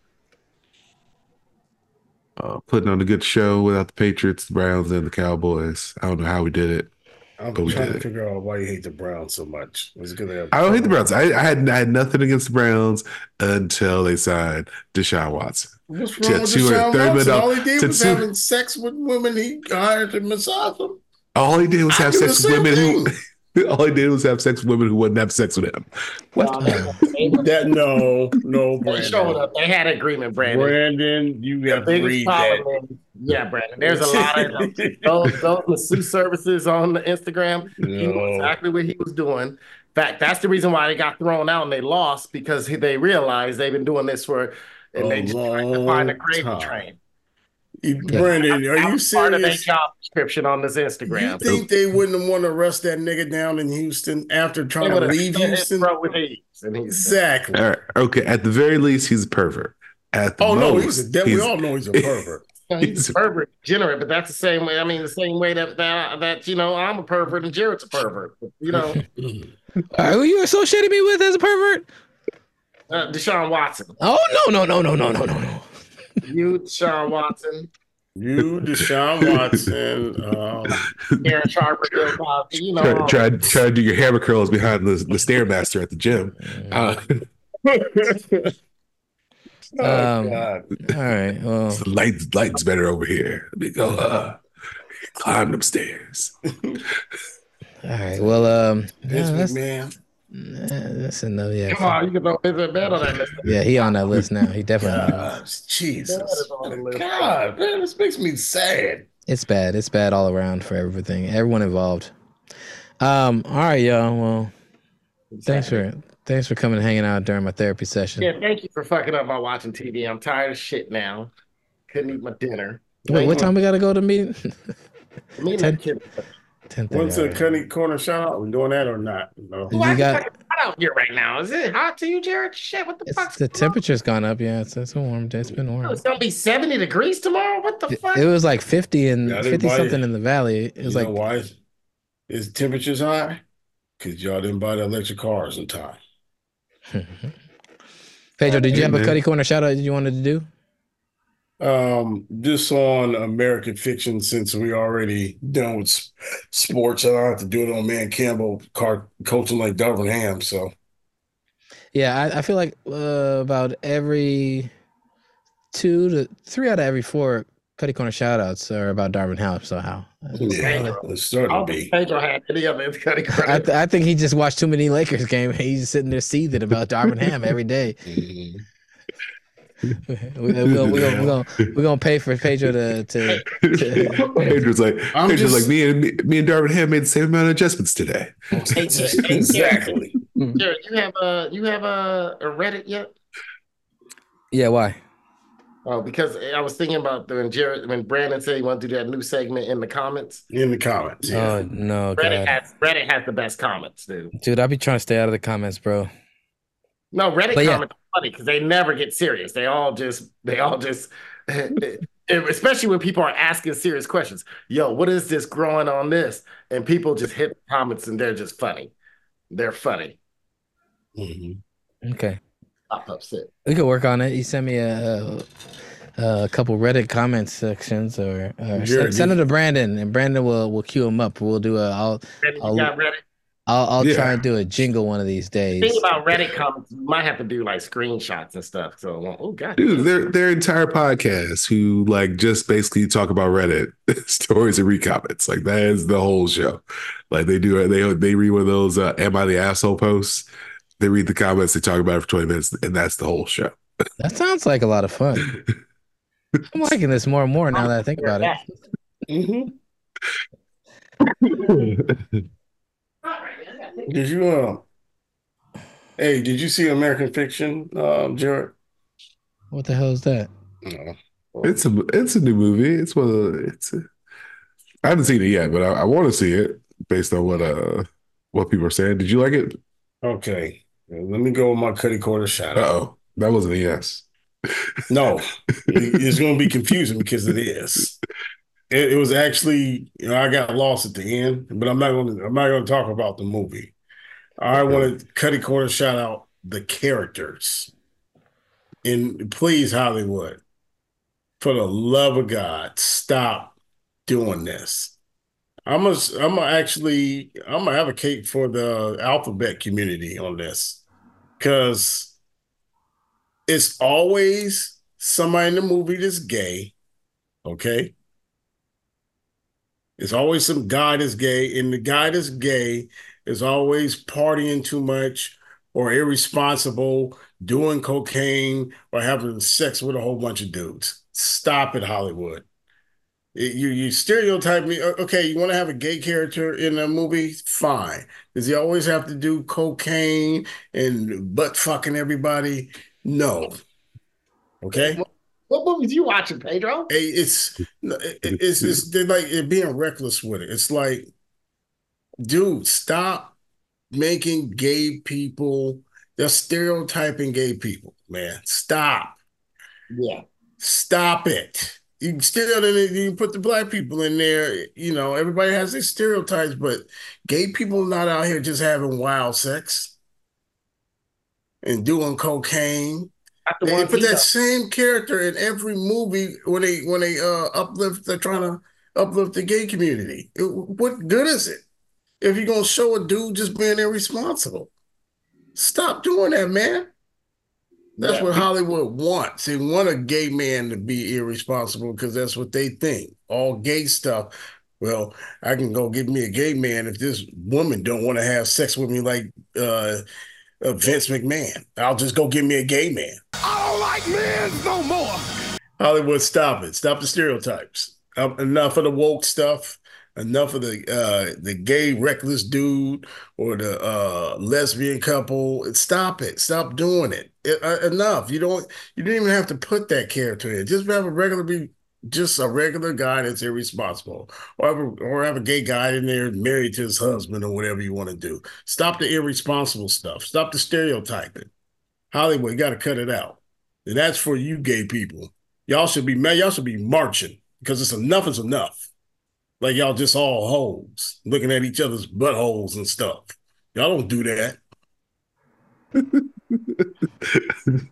Uh, putting on a good show without the Patriots, the Browns, and the Cowboys. I don't know how we did it. I'm but trying to figure out why you hate the Browns so much. I don't hate the Browns. I, I, had I had nothing against the Browns until they signed Deshaun Watson. What's wrong with Deshaun Watson? All he did was two, having sex with women he hired to massage them. All he did was have sex with women who All he did was have sex with women who wouldn't have sex with him. What? that no, no, Brandon. They showed up. They had agreement, Brandon. Brandon, you have to read that. yeah, Brandon. There's a lot of those, those masseuse services on the Instagram. No. He knew exactly what he was doing. In fact, that's the reason why they got thrown out and they lost because they realized they've been doing this for and a they just tried to find a gravy time. train. Brandon, are you serious? Part of their job description on this Instagram. You think they wouldn't want to arrest that nigga down in Houston after trying to leave Houston? With Exactly. All right. Okay. At the very least, he's a pervert. At the oh most, no, he's a, he's, we all know he's a pervert. he's, he's a pervert, degenerate, but that's the same way. I mean, the same way that that, that you know I'm a pervert and Jared's a pervert. You know, uh, who you associating me with as a pervert? Uh, Deshaun Watson. Oh no no no no no no no no. You, Deshaun Watson. You, Deshaun Watson, um, Darren Sharper, you know, try, try, try to do your hammer curls behind the, the stairmaster at the gym. Uh, oh, um, God. All right. Well, so light, light's better over here. Let me go uh, climb them stairs. all right. Well, um, this man. Nah, that's enough. Yeah. Come on, you can throw Vince McMahon on that list. Yeah, he on that list now. He definitely. God, Jesus. God, man, this makes me sad. It's bad. It's bad all around for everything. Everyone involved. Um. All right, y'all. Well, thanks for thanks for coming and hanging out during my therapy session. Yeah, thank you for fucking up my watching TV. I'm tired of shit now. Couldn't eat my dinner. Wait, what time we gotta go to meeting? meeting 10, What's a cutting corner shout out? We doing that or not? No. You got out here right now. Is it hot to you, Jared? Shit, what the fuck? The temperature's on? gone up. Yeah, it's, it's a warm day. It's been warm. Oh, it's gonna be seventy degrees tomorrow. What the fuck? It was like fifty and fifty something it. in the valley. It was you like why is temperatures high? Because y'all didn't buy the electric cars in time. Pedro, did you have a Cuddy Corner shout out that you wanted to do? Um, just on American fiction, since we already done with sports, I don't have to do it on Dan Campbell car, coaching like Darvin Ham. So, yeah, I, I feel like uh, about every two to three out of every four Cuddy Corner shoutouts are about Darvin Ham somehow. Yeah, it's starting to be. Pedro had any of it. Cuddy Corner. I, th- I think he just watched too many Lakers games. He's sitting there seething about Darvin Ham every day. Mm-hmm we're, gonna, we're, gonna, we're, gonna, we're gonna pay for Pedro to. to, to Pedro's like I'm Pedro's just, like me and me, me and Darvin have made the same amount of adjustments today. exactly. Mm. Jared, you have a you have a, a Reddit yet? Yeah. Why? Oh, because I was thinking about when Jared when Brandon said he wanted to do that new segment in the comments. In the comments. Yeah. Oh no. Reddit God. has Reddit has the best comments, dude. Dude, I be trying to stay out of the comments, bro. No, Reddit but comments yeah. Funny because they never get serious. They all just they all just especially when people are asking serious questions. Yo, what is this growing on this? And people just hit comments and they're just funny. They're funny. Mm-hmm. Okay. I'm upset. We could work on it. You send me a, a, a couple Reddit comment sections, or, or send, send it to Brandon, and Brandon will will queue them up. We'll do a. I'll. Brandon, I'll, got Reddit? I'll, I'll yeah. try and do a jingle one of these days. The thing about Reddit comments, you might have to do like screenshots and stuff. So, oh god, dude, their their entire podcast who like just basically talk about Reddit stories and read comments. Like that is the whole show. Like they do, they they read one of those uh, "Am I the asshole?" posts. They read the comments, they talk about it for twenty minutes, and that's the whole show. That sounds like a lot of fun. I'm liking this more and more now that I think about it. Mm-hmm. Did you uh hey, did you see American Fiction, um, Jared? What the hell is that? No. It's a it's a new movie. It's one of the, it's a, I haven't seen it yet, but I, I want to see it based on what uh what people are saying. Did you like it? Okay. Let me go with my Cuddy Corner shot. Oh, that wasn't a yes. no, it's going to be confusing because it is. It, it, was actually, you know, I got lost at the end, but I'm not going to. I'm not going to talk about the movie. I okay. want to Cuddy Corner shout out the characters, and please Hollywood, for the love of God, stop doing this. I'm gonna I'm gonna actually I'm gonna advocate for the alphabet community on this because it's always somebody in the movie that's gay. Okay. It's always some guy that's gay, and the guy that's gay is always partying too much or irresponsible, doing cocaine or having sex with a whole bunch of dudes. Stop it, Hollywood. You you stereotype me. Okay, you want to have a gay character in a movie? Fine. Does he always have to do cocaine and butt fucking everybody? No. Okay. What movies you watching, Pedro? Hey, it's it's it's they're like they're being reckless with it. It's like, dude, stop making gay people. They're stereotyping gay people, man. Stop. Yeah. Stop it you still you put the black people in there. You know, everybody has their stereotypes, but gay people not out here just having wild sex and doing cocaine. They put that same character in every movie when they when they uh uplift. They're trying to uplift the gay community. It, what good is it if you're gonna show a dude just being irresponsible? Stop doing that, man. That's yeah. what Hollywood wants. They want a gay man to be irresponsible because that's what they think. All gay stuff. Well, I can go get me a gay man if this woman don't want to have sex with me like uh, uh, Vince McMahon. I'll just go get me a gay man. I don't like men no more. Hollywood, stop it. Stop the stereotypes. Uh, enough of the woke stuff enough of the uh the gay reckless dude or the uh lesbian couple stop it stop doing it, it uh, enough you don't you don't even have to put that character in just have a regular be just a regular guy that's irresponsible or have a, or have a gay guy in there married to his husband or whatever you want to do. Stop the irresponsible stuff. Stop the stereotyping. Hollywood got to cut it out. And that's for you gay people. Y'all should be y'all should be marching because it's enough is enough. Like y'all just all holes looking at each other's buttholes and stuff. Y'all don't do that.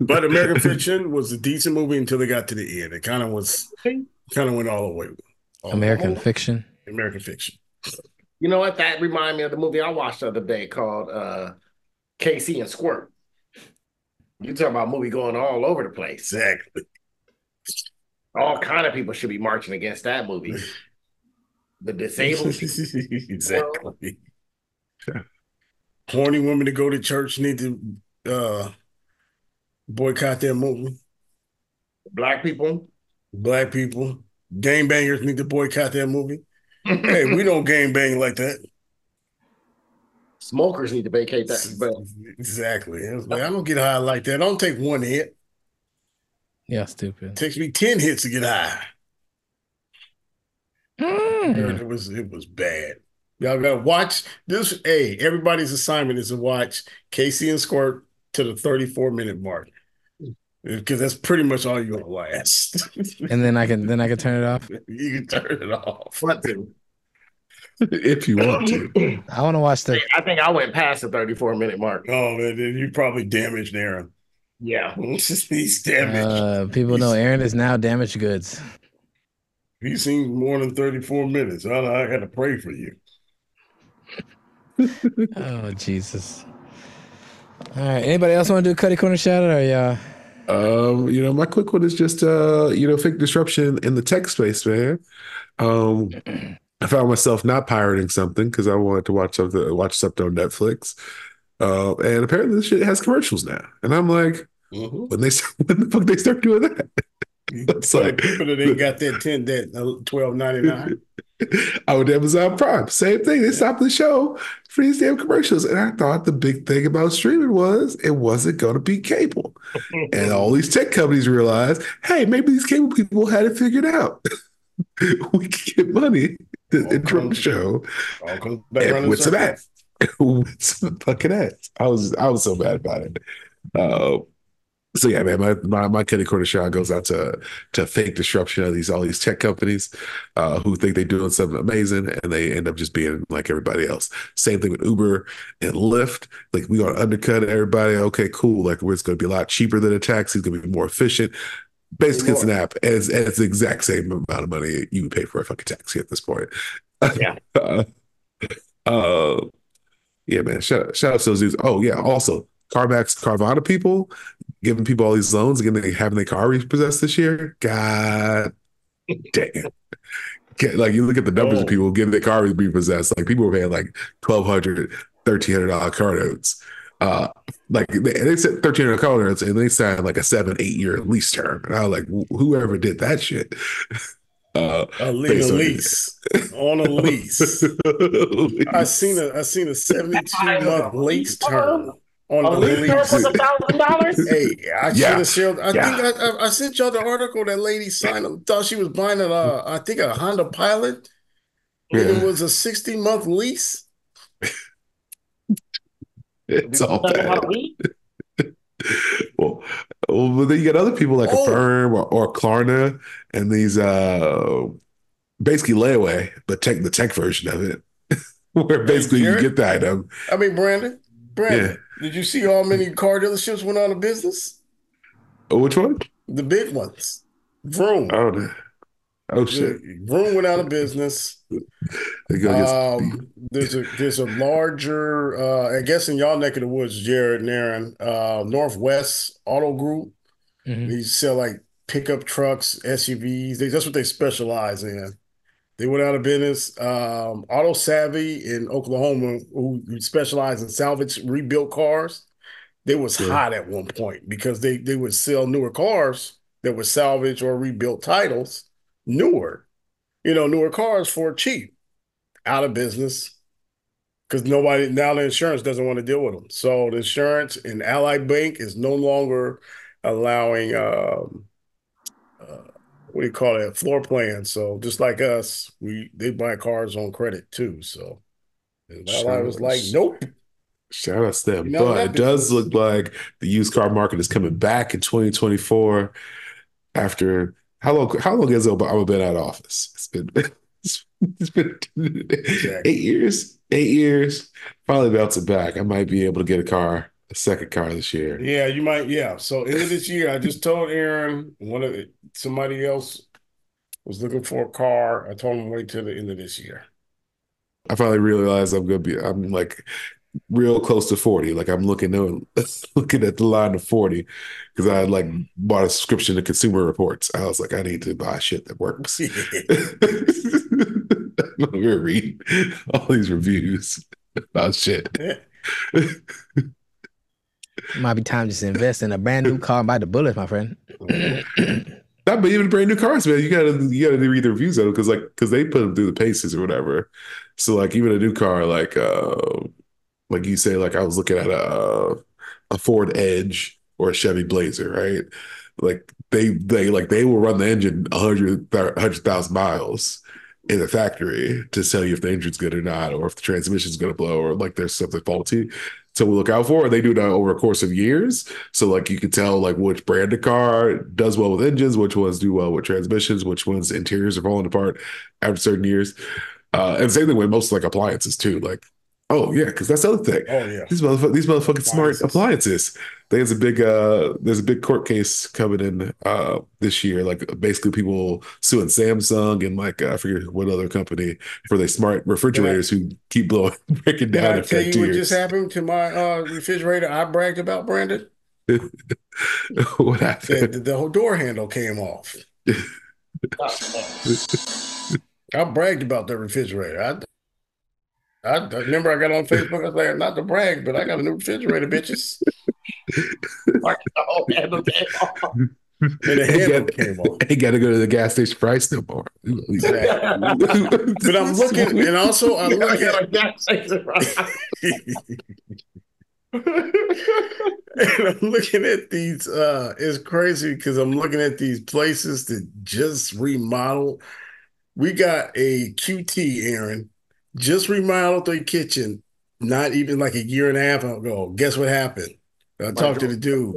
but American Fiction was a decent movie until they got to the end. It kind of was, kind of went all the way. All American the Fiction. American Fiction. You know what? That reminded me of the movie I watched the other day called uh, Casey and Squirt. You talking about movie going all over the place? Exactly. All kind of people should be marching against that movie the disabled exactly. Horny women to go to church need to uh, boycott their movie. Black people, black people, game bangers need to boycott their movie. hey, we don't game bang like that. Smokers need to vacate that. But exactly, like, I don't get high like that. I don't take one hit. Yeah, stupid. It takes me ten hits to get high. Mm. It was it was bad. Y'all gotta watch this. Hey, everybody's assignment is to watch Casey and Squirt to the 34 minute mark. Because that's pretty much all you're gonna last. and then I can then I can turn it off. You can turn it off. if you want to. I want to watch the. I think I went past the 34 minute mark. Oh, man, you probably damaged Aaron. Yeah, he's damaged. Uh, people he's... know Aaron is now damaged goods. He seen more than 34 minutes. I, I got to pray for you. oh, Jesus. All right. Anybody else want to do a Cuddy Corner shout out or yeah? Um, you know, my quick one is just uh, you know, fake disruption in the tech space, man. Um I found myself not pirating something because I wanted to watch something watch something on Netflix. Uh, and apparently this shit has commercials now. And I'm like, mm-hmm. when they when the fuck they start doing that? It's like people that ain't got that ten that uh, twelve ninety nine. I would Amazon Prime, same thing. They stopped the show for these damn commercials, and I thought the big thing about streaming was it wasn't going to be cable, and all these tech companies realized, hey, maybe these cable people had it figured out. we can get money to interrupt the show with some ads. with some fucking ads. I was I was so mad about it. Uh, so yeah, man, my my, my Kenny Corner shot goes out to to fake disruption of these all these tech companies uh, who think they're doing something amazing and they end up just being like everybody else. Same thing with Uber and Lyft. Like we gonna undercut everybody. Okay, cool. Like we're it's gonna be a lot cheaper than a taxi. It's gonna be more efficient. Basically, it's an app, and it's, and it's the exact same amount of money you would pay for a fucking taxi at this point. Yeah. uh, uh, yeah, man. Shout, shout out to those dudes. Oh, yeah. Also, CarMax Carvana people giving people all these loans again, they having their car repossessed this year. God damn. Like you look at the numbers oh. of people getting their car repossessed. Like people were paying like twelve hundred, thirteen hundred dollar car notes. Uh, like they, they said thirteen hundred car notes, and they signed like a seven, eight year lease term. And I was like, whoever did that shit. Uh, a, lease, a lease on a lease. I seen a I seen a seventy two month lease term on a the lease. was a thousand dollars. Hey, I should have shared. I yeah. think I, I, sent y'all the article. That lady signed. Thought she was buying a, uh, I think a Honda Pilot. Yeah. It was a sixty month lease. it's all bad. well, well, but then you got other people like oh. Affirm or, or Klarna and these uh basically layaway, but tech the tech version of it, where basically hey, you get the item. I mean, Brandon, Brandon, yeah. did you see how many car dealerships went out of business? Oh, which one? The big ones. Vroom. Oh, oh shit. Vroom went out of business. um, there's a there's a larger, uh, I guess in y'all neck of the woods, Jared and Aaron, uh, Northwest Auto Group. Mm-hmm. They sell like pickup trucks, SUVs. They, that's what they specialize in. They went out of business. Um, Auto Savvy in Oklahoma, who specialize in salvage rebuilt cars, they was yeah. hot at one point because they they would sell newer cars that were salvage or rebuilt titles, newer, you know, newer cars for cheap. Out of business because nobody now the insurance doesn't want to deal with them. So the insurance and Ally Bank is no longer allowing um, what do you call it floor plan. So just like us we they buy cars on credit too. So I was like nope. Shout out to them. You know, but it does look like the used car market is coming back in 2024 after how long how long has obama been out of office? It's been it's been exactly. eight years eight years. Finally bouncing back. I might be able to get a car second car this year. Yeah, you might. Yeah. So end of this year, I just told Aaron one of the, somebody else was looking for a car. I told him wait till the end of this year. I finally realized I'm gonna be. I'm like real close to 40. Like I'm looking at looking at the line of 40 because I like bought a subscription to Consumer Reports. I was like, I need to buy shit that works. We're reading all these reviews about shit. Might be time to just invest in a brand new car and buy the bullets, my friend. Not but even brand new cars, man. You gotta you gotta read the reviews of them because like because they put them through the paces or whatever. So like even a new car, like uh like you say, like I was looking at a a Ford Edge or a Chevy Blazer, right? Like they they like they will run the engine 100 100,000 miles in the factory to tell you if the engine's good or not, or if the transmission's to blow, or like there's something faulty to look out for. They do that over a course of years. So like you can tell like which brand of car does well with engines, which ones do well with transmissions, which ones interiors are falling apart after certain years. Uh, and same thing with most like appliances too. Like Oh yeah, because that's the other thing. Oh yeah, these motherfuckers, these motherfucking smart appliances. There's a big uh, there's a big court case coming in uh this year. Like basically people suing Samsung and like I forget what other company for their smart refrigerators I, who keep blowing breaking down. Did I tell you what just happened to my uh refrigerator? I bragged about Brandon. what happened? The, the whole door handle came off. I bragged about the refrigerator. I I, remember I got on Facebook. I was like, not to brag, but I got a new refrigerator, bitches. oh, man, the and the handle came off. He got to go to the gas station price no more. but I'm looking, and also I'm looking at a gas station and I'm looking at these. Uh, it's crazy because I'm looking at these places that just remodeled. We got a QT, Aaron just remodeled their kitchen not even like a year and a half ago. Guess what happened? I talked to the dude.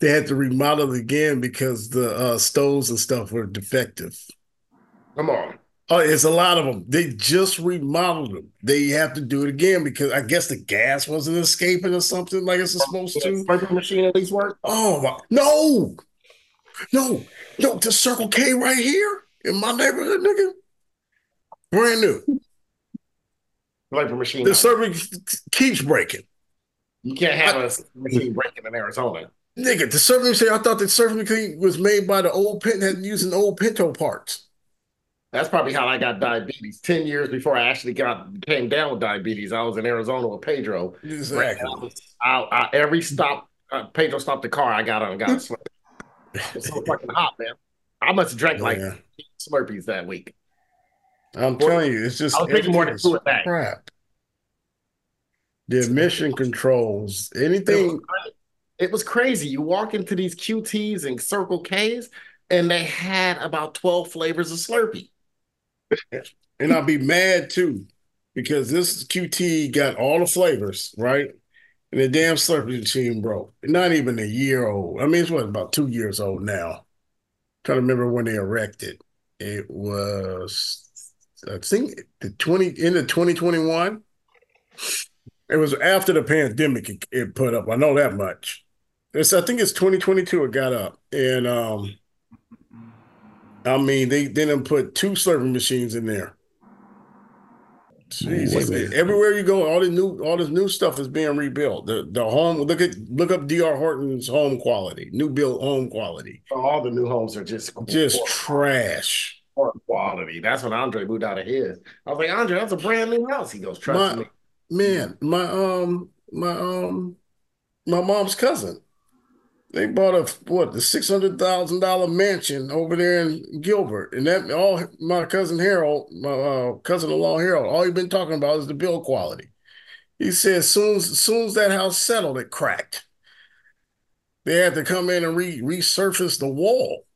They had to remodel it again because the uh, stoves and stuff were defective. Come on. Oh, it's a lot of them. They just remodeled them. They have to do it again because I guess the gas wasn't escaping or something like it's supposed to. Sprinkler machine at least work. Oh my, no, no, no! The Circle K right here in my neighborhood, nigga, brand new. Machine. The Slurpee keeps breaking. You can't have I, a machine breaking in Arizona. Nigga, the Slurpee machine, I thought the Slurpee machine was made by the old Pinto, using old Pinto parts. That's probably how I got diabetes. Ten years before I actually got came down with diabetes, I was in Arizona with Pedro. Exactly. I, I, every stop, uh, Pedro stopped the car. I got on and got a. It's so fucking hot, man. I must have drank like. Slurpees that week. I'm telling you, it's just I was drinking more than two of that. Crap. The emission controls, anything. It was, crazy. You walk into these QTs and Circle Ks, and they had about 12 flavors of Slurpee. and I'll be mad too, because this QT got all the flavors, right? And the damn Slurpee machine broke. Not even a year old. I mean, it's what about two years old now. I'm trying to remember when they erected. It was, I think, the twenty in the twenty twenty one. It was after the pandemic. It, it, put up. I know that much. It's I think it's twenty twenty two. It got up, and um, I mean, they didn't put two serving machines in there. Jeez, everywhere you go, all the new all this new stuff is being rebuilt. The the home look at look up DR Horton's home quality, new built home quality. All the new homes are just just poor, trash. Quality. That's when Andre moved out of his. I was like, Andre, that's a brand new house. He goes, trust my, me. Man, my um my um my mom's cousin they bought a what the six hundred thousand dollar mansion over there in Gilbert, and that all my cousin Harold, my uh, cousin-in-law Harold, all he's been talking about is the build quality. He said, soon as soon as that house settled, it cracked. They had to come in and re- resurface the wall.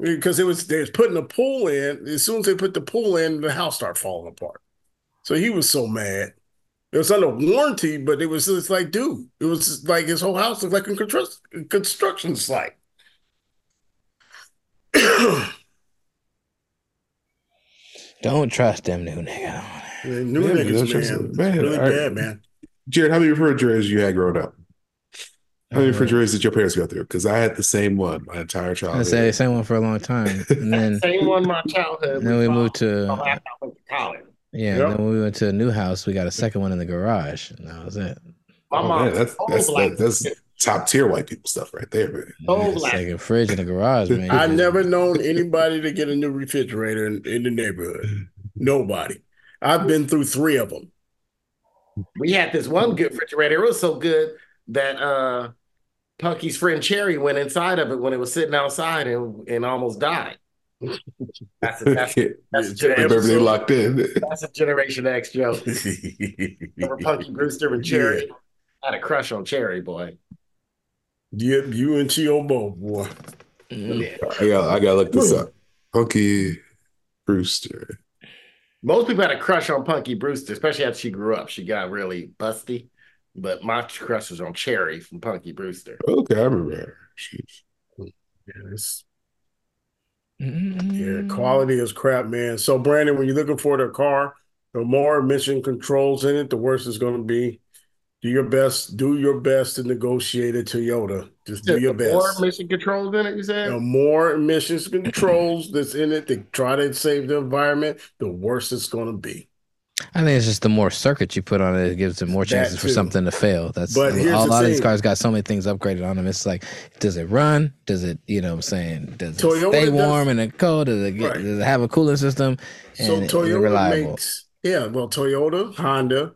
Because it was they was putting the pool in. As soon as they put the pool in, the house started falling apart. So he was so mad. It was under warranty, but it was just like, dude, it was like his whole house looked like a construction site. Don't trust them new niggas. new yeah, niggas, man. man. Really right. bad, man. Jared, how many refrigerators you had growing up? How many uh, refrigerators did your parents go through? Because I had the same one my entire childhood. I say the same one for a long time, and then same one my childhood. Then we moved to college. Yeah, yep. then when we went to a new house, we got a second one in the garage, and that was it. My oh, mom, man, that's that's, that, that's top tier white people stuff right there, man. Oh, second fridge in the garage, man. I've never known anybody to get a new refrigerator in, in the neighborhood. Nobody. I've been through three of them. We had this one good refrigerator. It was so good that uh Punky's friend Cherie went inside of it when it was sitting outside and, and almost died. That's a, that's, that's a generation, locked in. That's a Generation X joke. Remember Punky Brewster and Cherie? Yeah. I had a crush on Cherie, boy. Yep, you and Chio both, boy. Mm-hmm. I got I gotta look this up. Punky Brewster. Most people had a crush on Punky Brewster, especially after she grew up. She got really busty. But my crush was on Cherie from Punky Brewster. Okay, I remember her. She's yeah, Mm-hmm. Yeah, quality is crap, man. So, Brandon, when you're looking for the car, the more emission controls in it, the worse it's going to be. Do your best. Do your best to negotiate a Toyota. Just do your best. More emission controls in it. You said the more emissions controls that's in it to try to save the environment, the worse it's going to be. I think it's just the more circuits you put on it, it gives it more chances for something to fail. That's but a, a lot of these cars got so many things upgraded on them. It's like, does it run? Does it, you know, what I'm saying, does it Toyota stay warm does, and cold? Does it, get, right. does it have a cooling system? so Toyota makes, yeah, well, Toyota, Honda,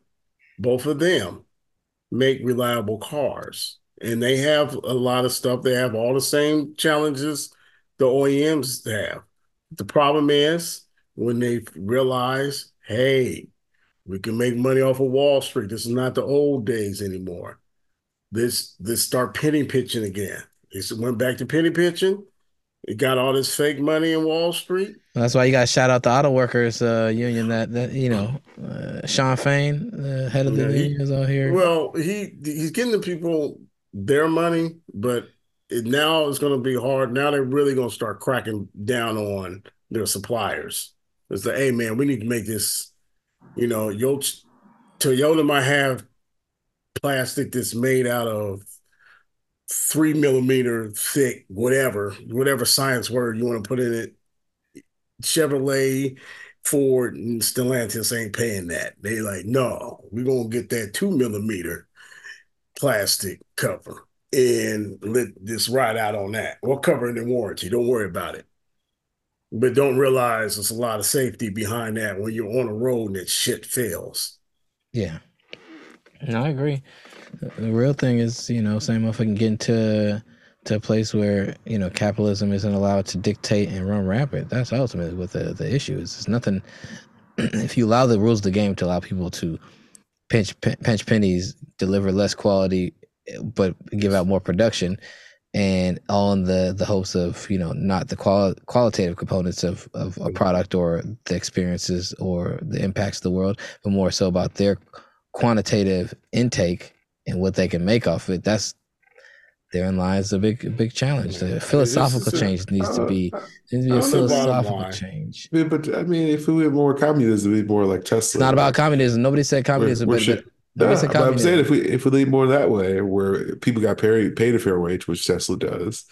both of them make reliable cars, and they have a lot of stuff. They have all the same challenges the OEMs have. The problem is when they realize, hey, we can make money off of Wall Street. This is not the old days anymore. This this start penny pitching again. It went back to penny pitching. It got all this fake money in Wall Street. That's why you got to shout out the auto workers uh, union. That that you know, uh, Shawn Fain, the head of the yeah, unions out here. Well, he he's getting the people their money, but it, now it's going to be hard. Now they're really going to start cracking down on their suppliers. It's like, hey man, we need to make this you know, your Toyota might have plastic that's made out of three millimeter thick, whatever, whatever science word you want to put in it. Chevrolet Ford and Stellantis ain't paying that. They like, no, we're gonna get that two millimeter plastic cover and let this ride out on that. We'll cover it in warranty. Don't worry about it. But don't realize there's a lot of safety behind that when you're on a road and that shit fails. Yeah. No, I agree. The real thing is, you know, same if I can get into to a place where you know capitalism isn't allowed to dictate and run rampant. That's ultimately what the the issue is. It's nothing. if you allow the rules of the game to allow people to pinch pinch pennies, deliver less quality, but give out more production, and on the the hopes of you know not the quali- qualitative components of of a product or the experiences or the impacts of the world, but more so about their quantitative intake and what they can make off it. That's therein lies a big, big challenge. The philosophical change needs to uh, be, needs to be a philosophical change. Yeah, but I mean, if we had more communism, it'd be more like Tesla. It's not about communism. Nobody said communism, we're, we're but, nah, but I'm saying if we if we lean more that way, where people got paid paid a fair wage, which Tesla does,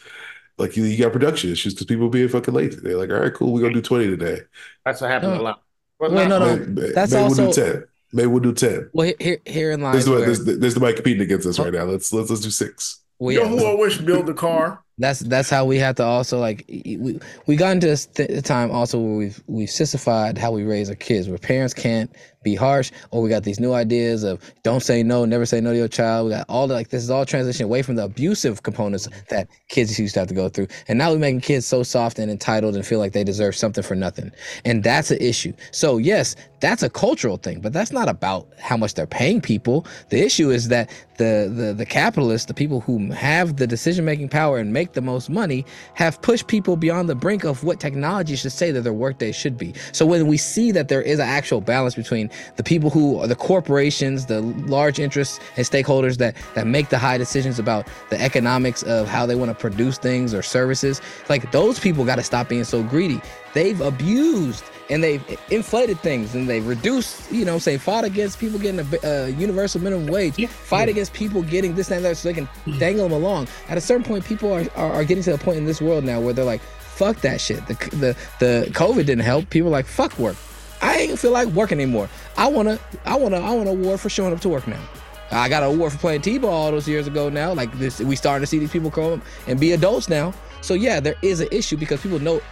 like you, you got production issues because people being fucking lazy. They're like, all right, cool, we're gonna do twenty today. That's what happened no. a lot. Well, no, no, no. Maybe, that's maybe also. We'll do 10. Maybe we'll do ten. Well, here, here in line. There's, where... there's, there's the mic competing against us right now. Let's let's let's do six. Well, you know who I wish build the car? That's that's how we have to also like we we got into a time also where we've we've sissified how we raise our kids, where parents can't be harsh, or we got these new ideas of don't say no, never say no to your child. We got all the like this is all transition away from the abusive components that kids used to have to go through, and now we're making kids so soft and entitled and feel like they deserve something for nothing, and that's an issue. So yes, that's a cultural thing, but that's not about how much they're paying people. The issue is that the the the capitalists, the people who have the decision making power and make the most money, have pushed people beyond the brink of what technology should say that their workday should be. So when we see that there is an actual balance between the people who are the corporations, the large interests and stakeholders that that make the high decisions about the economics of how they want to produce things or services. Like those people got to stop being so greedy. They've abused and they've inflated things and they've reduced, you know, say fought against people getting a, a universal minimum wage, fight against people getting this and that so they can dangle them along. At a certain point, people are, are, are getting to a point in this world now where they're like, fuck that shit. The, the, the COVID didn't help. People are like, fuck work. I ain't feel like working anymore. I wanna, I wanna, I want an award for showing up to work now. I got an award for playing t-ball all those years ago. Now, like this, we starting to see these people grow up and be adults now. So yeah, there is an issue because people know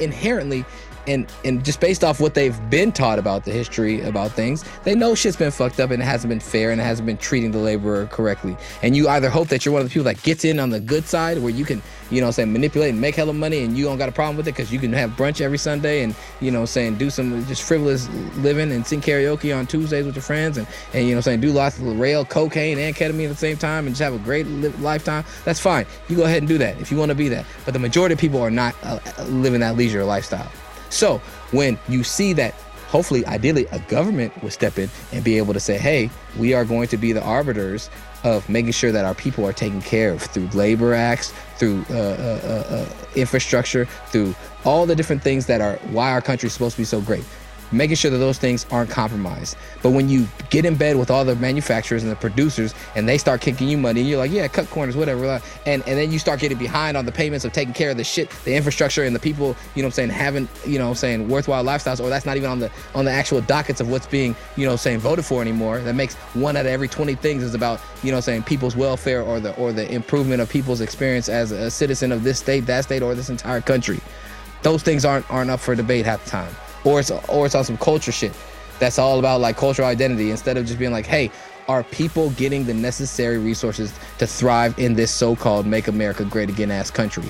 inherently and and just based off what they've been taught about the history about things, they know shit's been fucked up and it hasn't been fair and it hasn't been treating the laborer correctly. And you either hope that you're one of the people that gets in on the good side where you can, you know, say manipulate and make hella money and you don't got a problem with it because you can have brunch every Sunday and you know, saying do some just frivolous living and sing karaoke on Tuesdays with your friends and and you know, saying do lots of rail cocaine and ketamine at the same time and just have a great li- lifetime. That's fine. You go ahead and do that if you want to be that. But the majority of people are not uh, living that leisure lifestyle. So when you see that, hopefully, ideally, a government would step in and be able to say, hey, we are going to be the arbiters of making sure that our people are taken care of through labor acts, through uh, uh, uh, uh infrastructure, through all the different things that are why our country is supposed to be so great making sure that those things aren't compromised. But when you get in bed with all the manufacturers and the producers and they start kicking you money, and you're like, yeah, cut corners, whatever. And and then you start getting behind on the payments of taking care of the shit, the infrastructure and the people, you know what I'm saying, having, you know I'm saying, worthwhile lifestyles, or that's not even on the on the actual dockets of what's being, you know, saying voted for anymore. That makes one out of every 20 things is about, you know, saying people's welfare or the or the improvement of people's experience as a citizen of this state, that state, or this entire country. Those things aren't aren't up for debate half the time or it's or it's on some culture shit that's all about like cultural identity instead of just being like hey are people getting the necessary resources to thrive in this so-called make america great again ass country?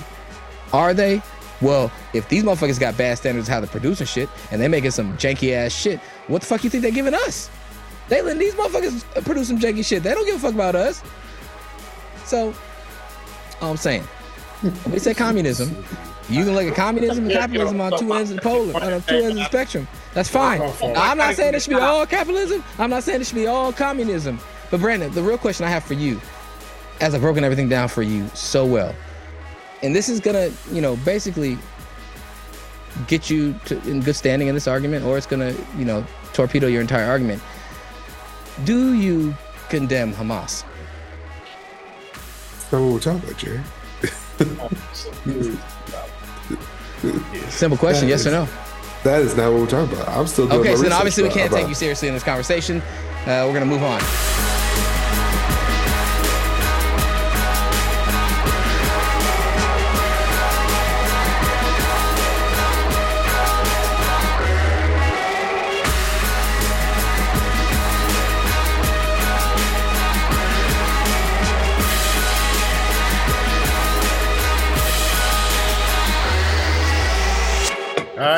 Are they? Well if these motherfuckers got bad standards how they're producing shit and they making some janky ass shit what the fuck you think they're giving us? They letting these motherfuckers produce some janky shit. They don't give a fuck about us. So all i'm saying we say communism you can look at communism and capitalism on two ends of the pole, on two ends of the spectrum. That's fine. I'm not saying it should be all capitalism. I'm not saying it should be all communism. But Brandon, the real question I have for you, as I've broken everything down for you so well, and this is gonna, you know, basically get you to in good standing in this argument, or it's gonna, you know, torpedo your entire argument. Do you condemn Hamas? What we're talking about, Jerry. Simple question, yes or no? That is not what we're talking about. I'm still okay. So then obviously we can't take you seriously in this conversation. Uh, we're gonna move on.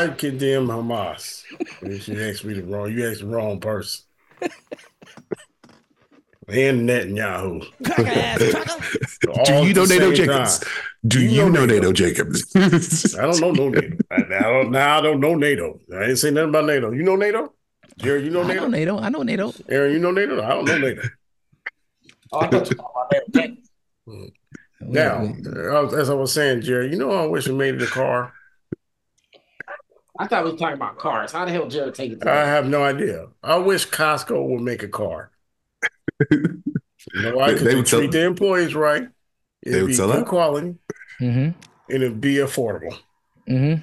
I condemn Hamas. If you ask me the wrong, you asked the wrong person. and Netanyahu. Do you know NATO Jacobs? Time. Do you, you know, NATO, NATO Jacobs? I don't know no NATO. I, I don't, now I don't know NATO. I ain't say nothing about NATO. You know NATO? Jerry, you know NATO? I know NATO. I know NATO. Aaron, you know NATO? I don't know NATO. oh, I thought you about NATO. Now, as I was saying, Jerry, you know I wish we made it a car. I thought we were talking about cars. How the hell Jared take it? I have no idea. I wish Costco would make a car. you know why? Because they, they treat their employees right. It'd they would be sell good quality, mm-hmm. and it'd be affordable. Mm-hmm.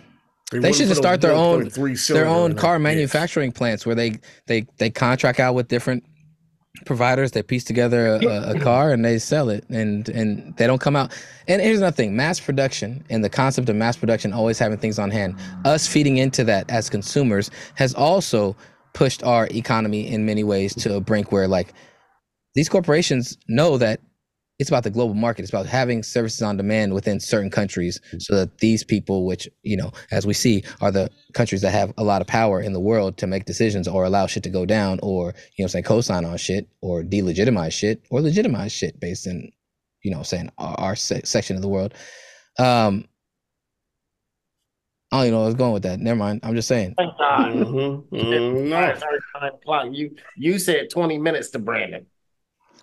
They, they should just start their own their own car manufacturing plants where they they they contract out with different providers that piece together a, a, car and they sell it and and they don't come out. And here's another thing mass production and the concept of mass production always having things on hand. Us feeding into that as consumers has also pushed our economy in many ways to a brink where like these corporations know that it's about the global market. It's about having services on demand within certain countries so that these people, which, you know, as we see, are the countries that have a lot of power in the world to make decisions or allow shit to go down or, you know, say co-sign on shit or delegitimize shit or legitimize shit based in, you know, saying our, our se- section of the world. Um, I don't even know where I was going with that. Never mind. I'm just saying. Mm-hmm. Mm-hmm. You you said 20 minutes to Brandon.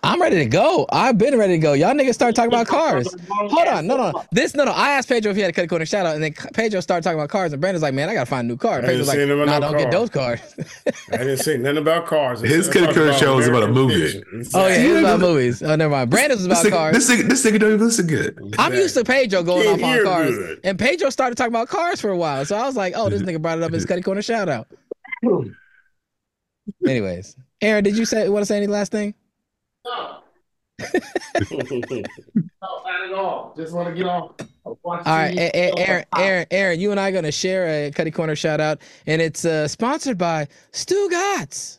I'm ready to go. I've been ready to go. Y'all niggas start talking about cars. Hold on, no, no, this, no, no. I asked Pedro if he had a cut corner shout out, and then Pedro started talking about cars, and Brandon's like, "Man, I gotta find a new car." Pedro's like, "Nah, no don't car. get those cars." I didn't say nothing about cars. His cut corner show was about a movie. Oh yeah, it was about movies. Oh, never mind. Brandon's was about this cars. This nigga, this nigga don't even listen good. I'm used to Pedro going off on cars, good. and Pedro started talking about cars for a while, so I was like, "Oh, this nigga brought it up in his cut corner shout out." Anyways, Aaron, did you say want to say any last thing? No no, not at all. Just want to get on. All right, Aaron, Aaron, Aaron, you and I are gonna share a Cuddy Corner shout out, and it's uh, sponsored by Stugotz.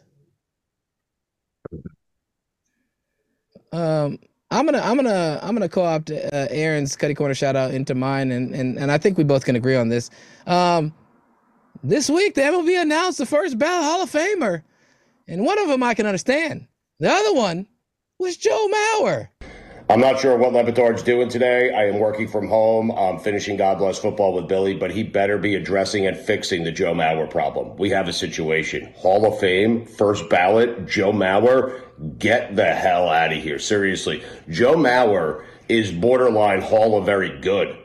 Um, I'm gonna, I'm gonna, I'm gonna co-opt uh, Aaron's Cutty Corner shout out into mine, and and and I think we both can agree on this. Um, this week the MLB announced the first ballot Hall of Famer, and one of them I can understand. The other one was Joe Mauer. I'm not sure what Le Batard's doing today. I am working from home. I'm finishing God Bless Football with Billy, but he better be addressing and fixing the Joe Mauer problem. We have a situation. Hall of Fame, first ballot, Joe Mauer, get the hell out of here. Seriously. Joe Mauer is borderline Hall of Very Good,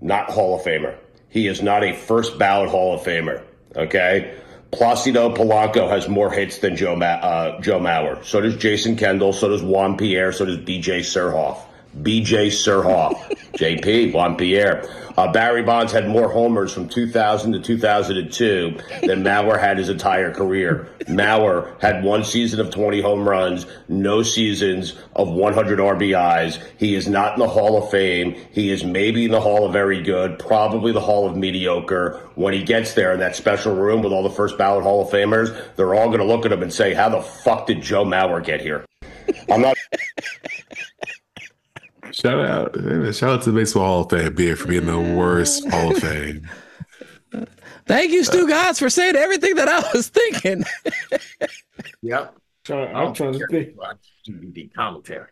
not Hall of Famer. He is not a first ballot Hall of Famer. Okay? Placido Polanco has more hits than Joe, Ma- uh, Joe Mauer. So does Jason Kendall. So does Juan Pierre. So does BJ Surhoff. BJ Surhoff. JP, Juan Pierre. Uh, Barry Bonds had more homers from 2000 to 2002 than Mauer had his entire career. Mauer had one season of 20 home runs, no seasons of 100 RBIs. He is not in the Hall of Fame. He is maybe in the Hall of Very Good, probably the Hall of Mediocre. When he gets there in that special room with all the first ballot Hall of Famers, they're all going to look at him and say, How the fuck did Joe Mauer get here? I'm not. Shout out, shout out to the Baseball Hall of Fame being for being the worst Hall of Fame. Thank you, Stugotz, for saying everything that I was thinking. yep. I'm trying to think. DVD commentary.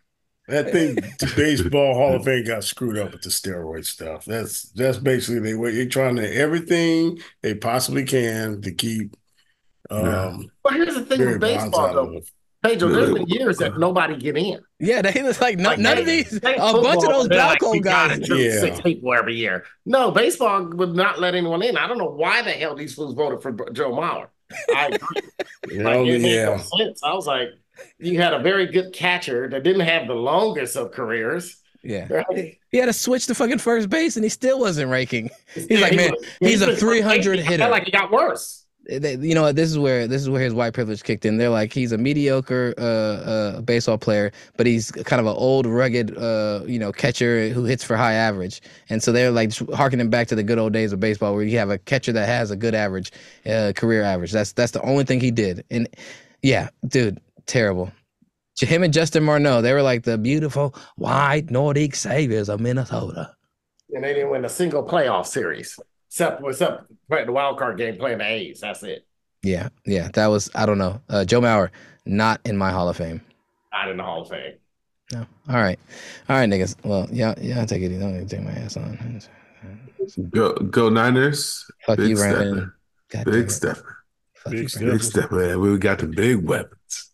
I think the Baseball Hall of Fame got screwed up with the steroid stuff. That's that's basically they were they're trying to everything they possibly can to keep. Um, yeah. But here's the thing with baseball, though. Pedro, there's been years that nobody get in. Yeah, they was like, no, like none they, of these, a bunch of those Balco like, guys. Yeah. Six people every year. No, baseball would not let anyone in. I don't know why the hell these fools voted for Joe Mauer. I agree. you know, like, it yeah. no sense. I was like, you had a very good catcher that didn't have the longest of careers. Yeah. Right? He had to switch to fucking first base and he still wasn't raking. He's yeah, like, man, he he's a 300 hitter. I Felt like he got worse. They, you know this is where this is where his white privilege kicked in. They're like he's a mediocre uh, uh, baseball player, but he's kind of an old, rugged, uh, you know, catcher who hits for high average. And so they're like harkening back to the good old days of baseball, where you have a catcher that has a good average, uh, career average. That's that's the only thing he did. And yeah, dude, terrible him and Justin Morneau, they were like the beautiful white Nordic saviors of Minnesota. And they didn't win a single playoff series, except except playing the wild card game playing the A's. That's it. Yeah, yeah, that was I don't know. Uh, Joe Mauer, not in my Hall of Fame. Not in the Hall of Fame. No. All right, all right, niggas. Well, yeah, yeah, I'll take it. Don't take my ass on. Go, go Niners. Fuck big you, Brandon. Big step. Big step, man. We got the big weapons.